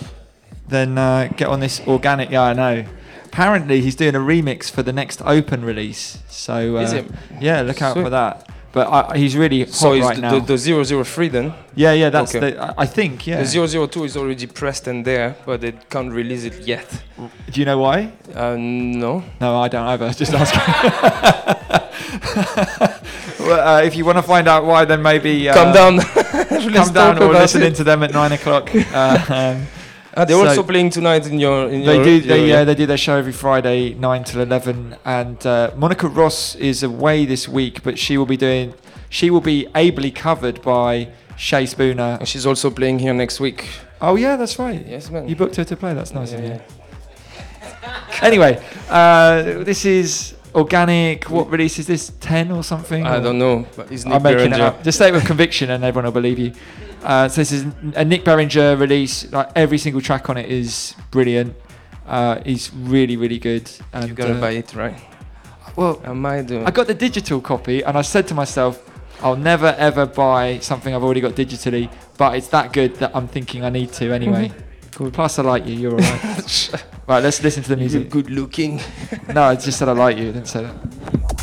then uh, get on this organic. Yeah, I know. Apparently, he's doing a remix for the next Open release. So uh, Is it? Yeah, look out Sweet. for that. But I, he's really hot So is right the, now. the, the 003 then? yeah, yeah, that's Okay. the. I- think. Yeah. The 002 is already pressed and there, but they can't release it yet. Do you know why? Uh, no. No, I don't either. Just ask. well, uh, if you want to find out why, then maybe uh, Come down. come down or listening it. to them at nine o'clock. Uh, um, They're So- also playing tonight in your. In they your do. They, yeah, they do their show every Friday, nine till eleven. And uh, Monica Ross is away this week, but she will be doing. She will be ably covered by Shay Spooner. And she's also playing here next week. Oh yeah, that's right. Yes, man. You booked her to play. That's nice of Yeah, you. Anyway, uh, this is organic. What release is this? Ten or something? I Or- don't know, but I'm making it up. Just say it with conviction, and everyone will believe you. Uh, so this is a Nick Berringer release. Like every single track on it is brilliant. Uh, he's really, really good. And, You gotta uh, buy it, right? Well, I might do. I got the digital copy, and I said to myself, I'll never ever buy something I've already got digitally. But it's that good that I'm thinking I need to anyway. Cool. Plus, I like you. You're alright. right, let's listen to the You're music. good looking. No, I just said I like you. I didn't say that.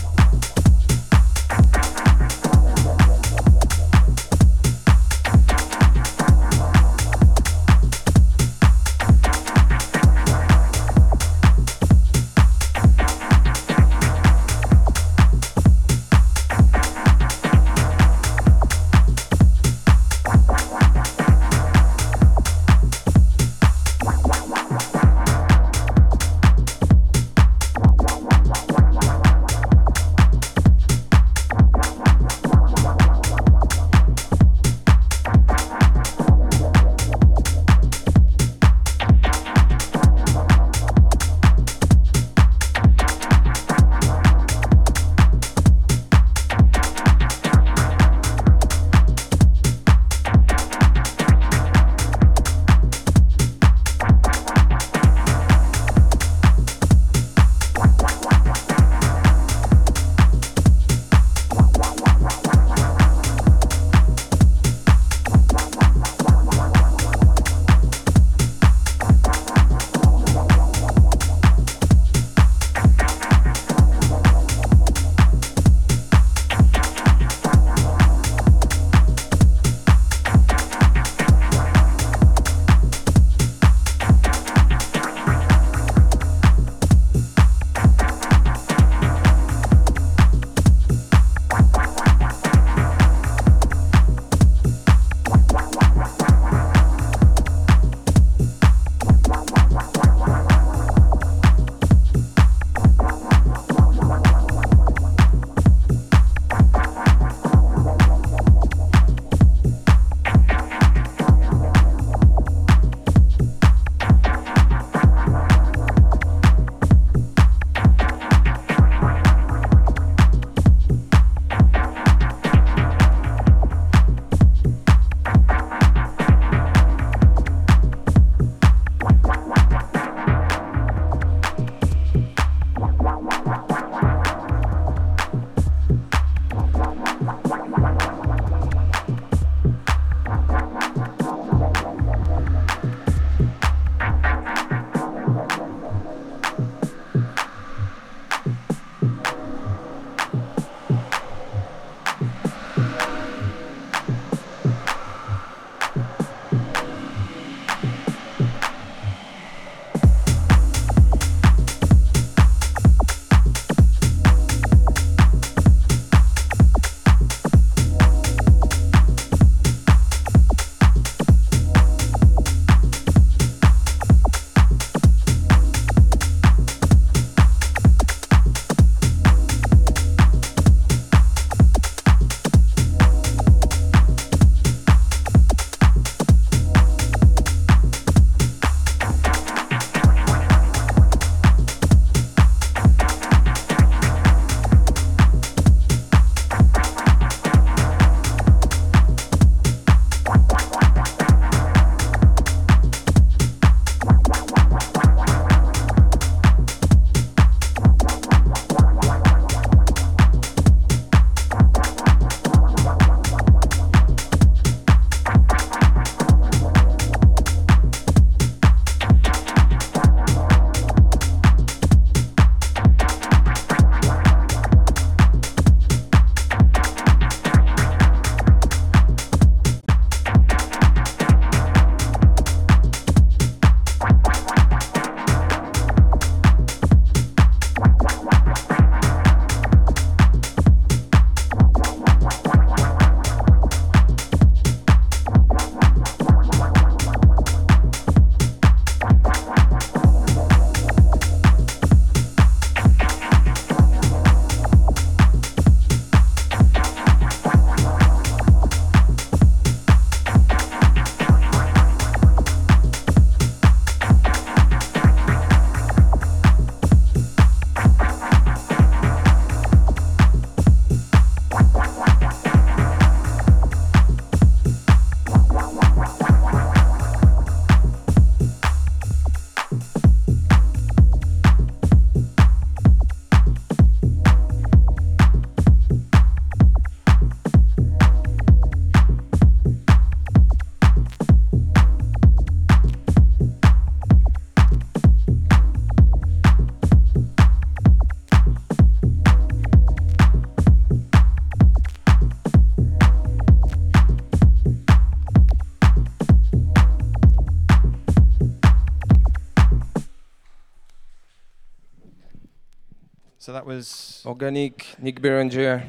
So that was Organic, Nick Berenger.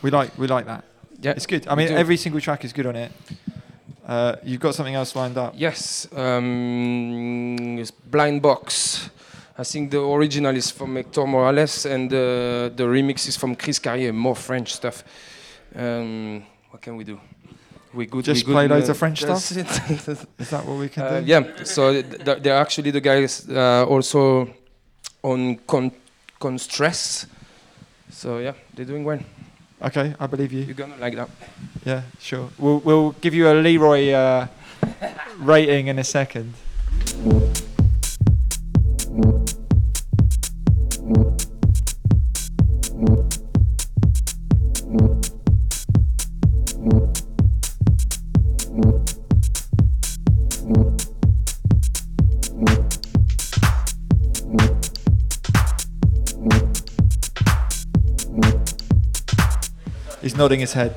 we like we like that. Yeah, It's good. I mean, every single track is good on it. Uh, you've got something else lined up. Yes, um, it's Blind Box. I think the original is from Hector Moralez and uh, the remix is from Chris Carrier, more French stuff. Um, what can we do? We good. Just we good, play loads uh, of French stuff? Is that what we can Uh, do? yeah, so th- th- they're actually the guys uh, also on con- Constress. So yeah, they're doing well. Okay, I believe you. You're gonna like that. Yeah, sure. We'll we'll give you a Leroy uh, rating in a second. Nodding his head.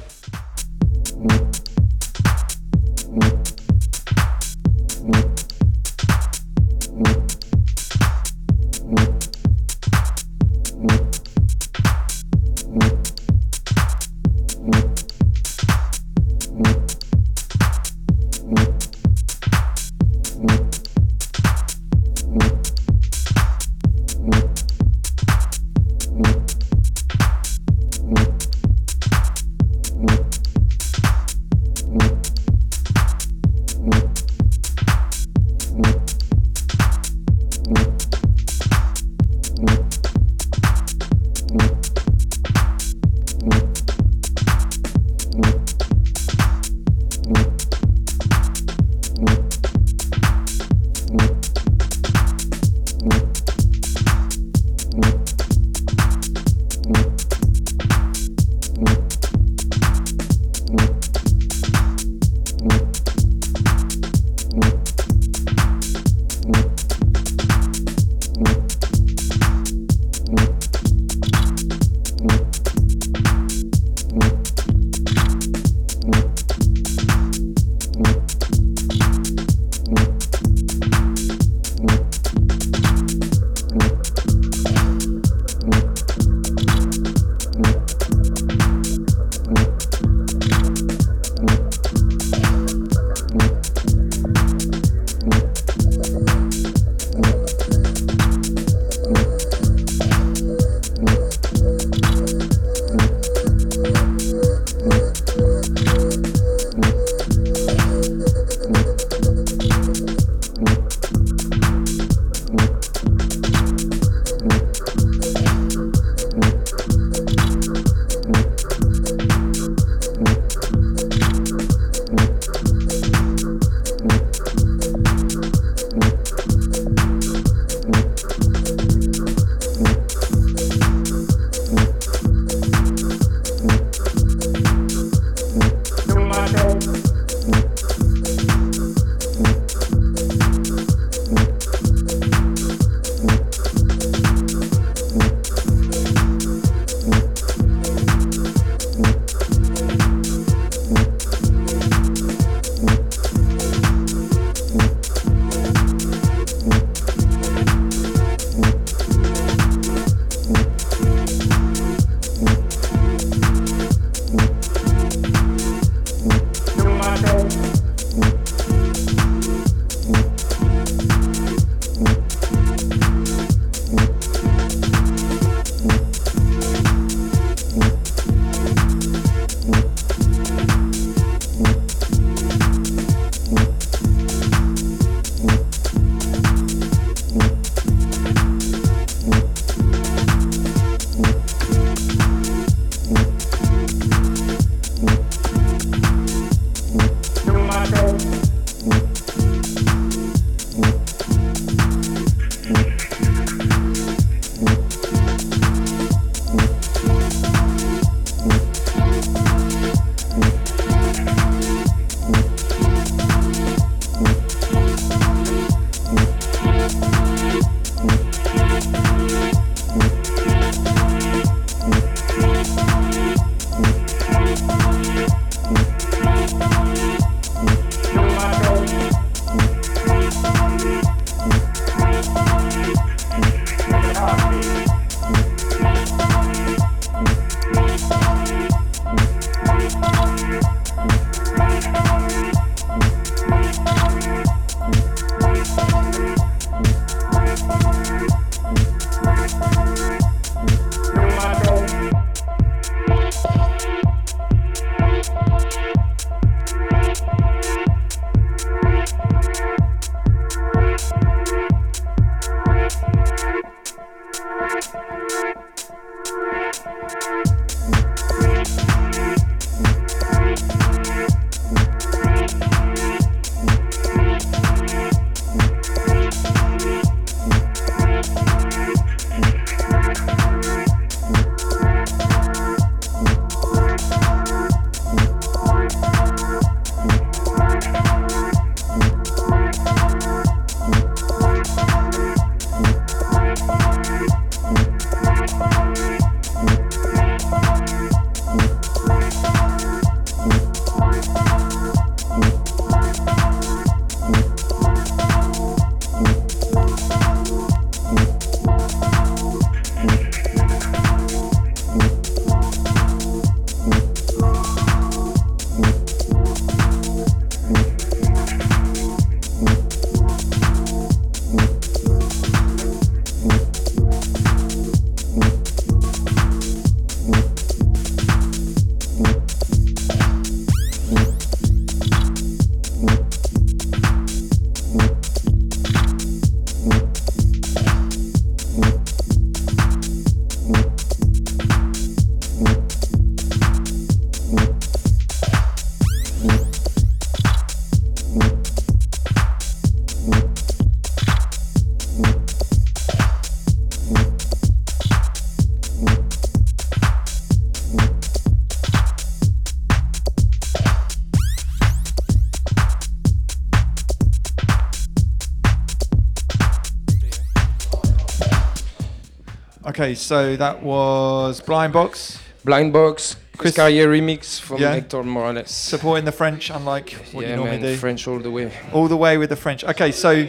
Okay, so that was Blind Box. Blind Box, Chris Carrier remix from Yeah. Hector Moralez. Supporting the French, unlike what yeah, you normally man, do. French all the way. All the way with the French. Okay, so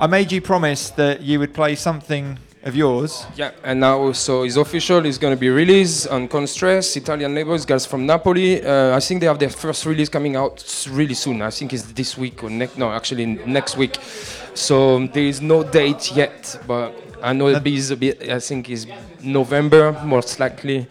I made you promise that you would play something of yours. Yeah, and now so it's official. It's going to be released on Constress, Italian labels, guys from Napoli. Uh, I think they have their first release coming out really soon. I think it's this week or next. No, actually next week. So um, there is no date yet, but I know it is a bit. I think it's November most likely.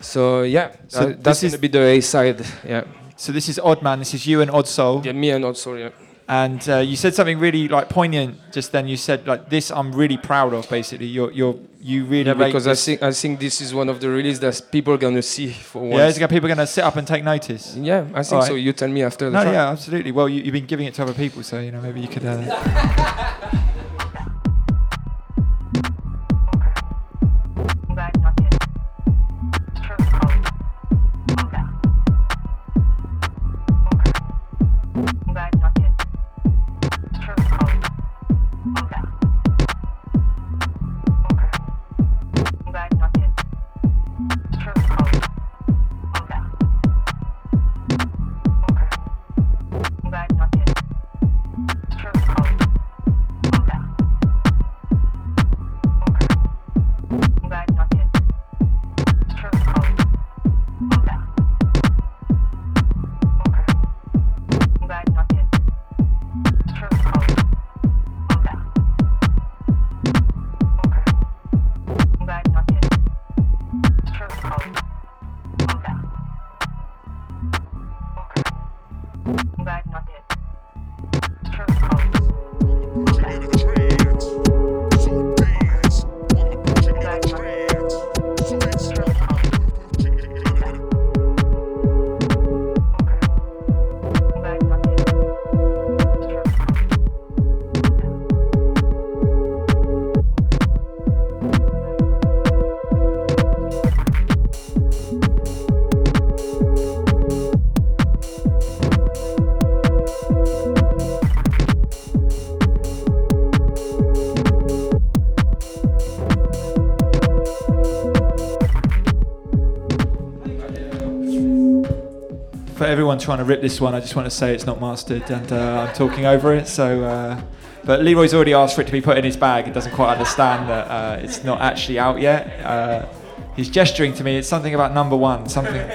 So yeah, So uh, this that's going is- to be the A side. Yeah. So this is Odd Man. This is you and Odd Soul. Yeah, me and also yeah. And uh, you said something really like poignant just then. You said like this. I'm really proud of. Basically, you're you're you really. Yeah, because I think I think this is one of the releases that people are gonna see for once. Yeah, there people going to sit up and take notice? Yeah, I think All so. You tell me after the No, track. yeah, absolutely. Well, you, you've been giving it to other people, so you know maybe you could. Uh... everyone trying to rip this one, I just want to say it's not mastered, and uh, I'm talking over it. So, uh, but Leroy's already asked for it to be put in his bag. He doesn't quite understand that uh, it's not actually out yet. Uh, he's gesturing to me. It's something about number one. Something.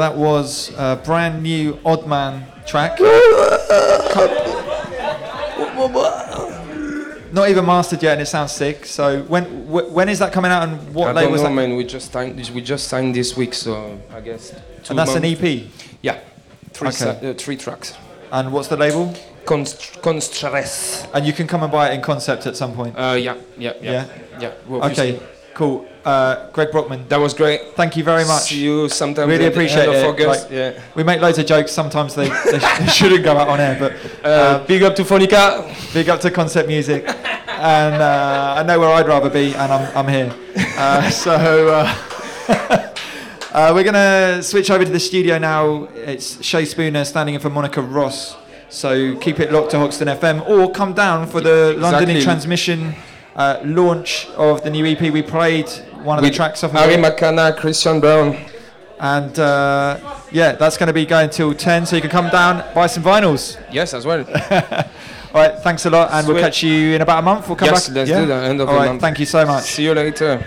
That was a brand new Odd Man track. Not even mastered yet, and it sounds sick. So when wh- when is that coming out, and what I label don't is know, that? man. We just signed. this- We just signed this week, so I guess. two And that's an months. EP. Yeah, three Okay. si- uh, three tracks. And what's the label? Const- Constress. And you can come and buy it in concept at some point. Uh, yeah, yeah, yeah, Yeah? yeah. well, Okay, cool. Uh, Greg Brockman, That was great. thank you very much. See you sometime. Really appreciate it. August. Like, yeah. We make loads of jokes. Sometimes they, they, sh- they shouldn't go out on air, but Uh, big up to Phonica. big up to Concept Music. and uh, I know where I'd rather be, and I'm, I'm here. Uh, so uh, uh, we're going to switch over to the studio now. It's Shay Spooner standing in for Monica Ross. So keep it locked to Hoxton FM, or come down for the London in Transmission uh, launch of the new EP. We played one of the tracks off of Harry it. McCanna, Christian Brown. And uh, yeah, that's going to be going till 10, so you can come down, buy some vinyls. Yes, as well. All right, thanks a lot, and we'll catch you in about a month. We'll come yes, back. let's yeah? do that. End of All the right, month. thank you so much. See you later.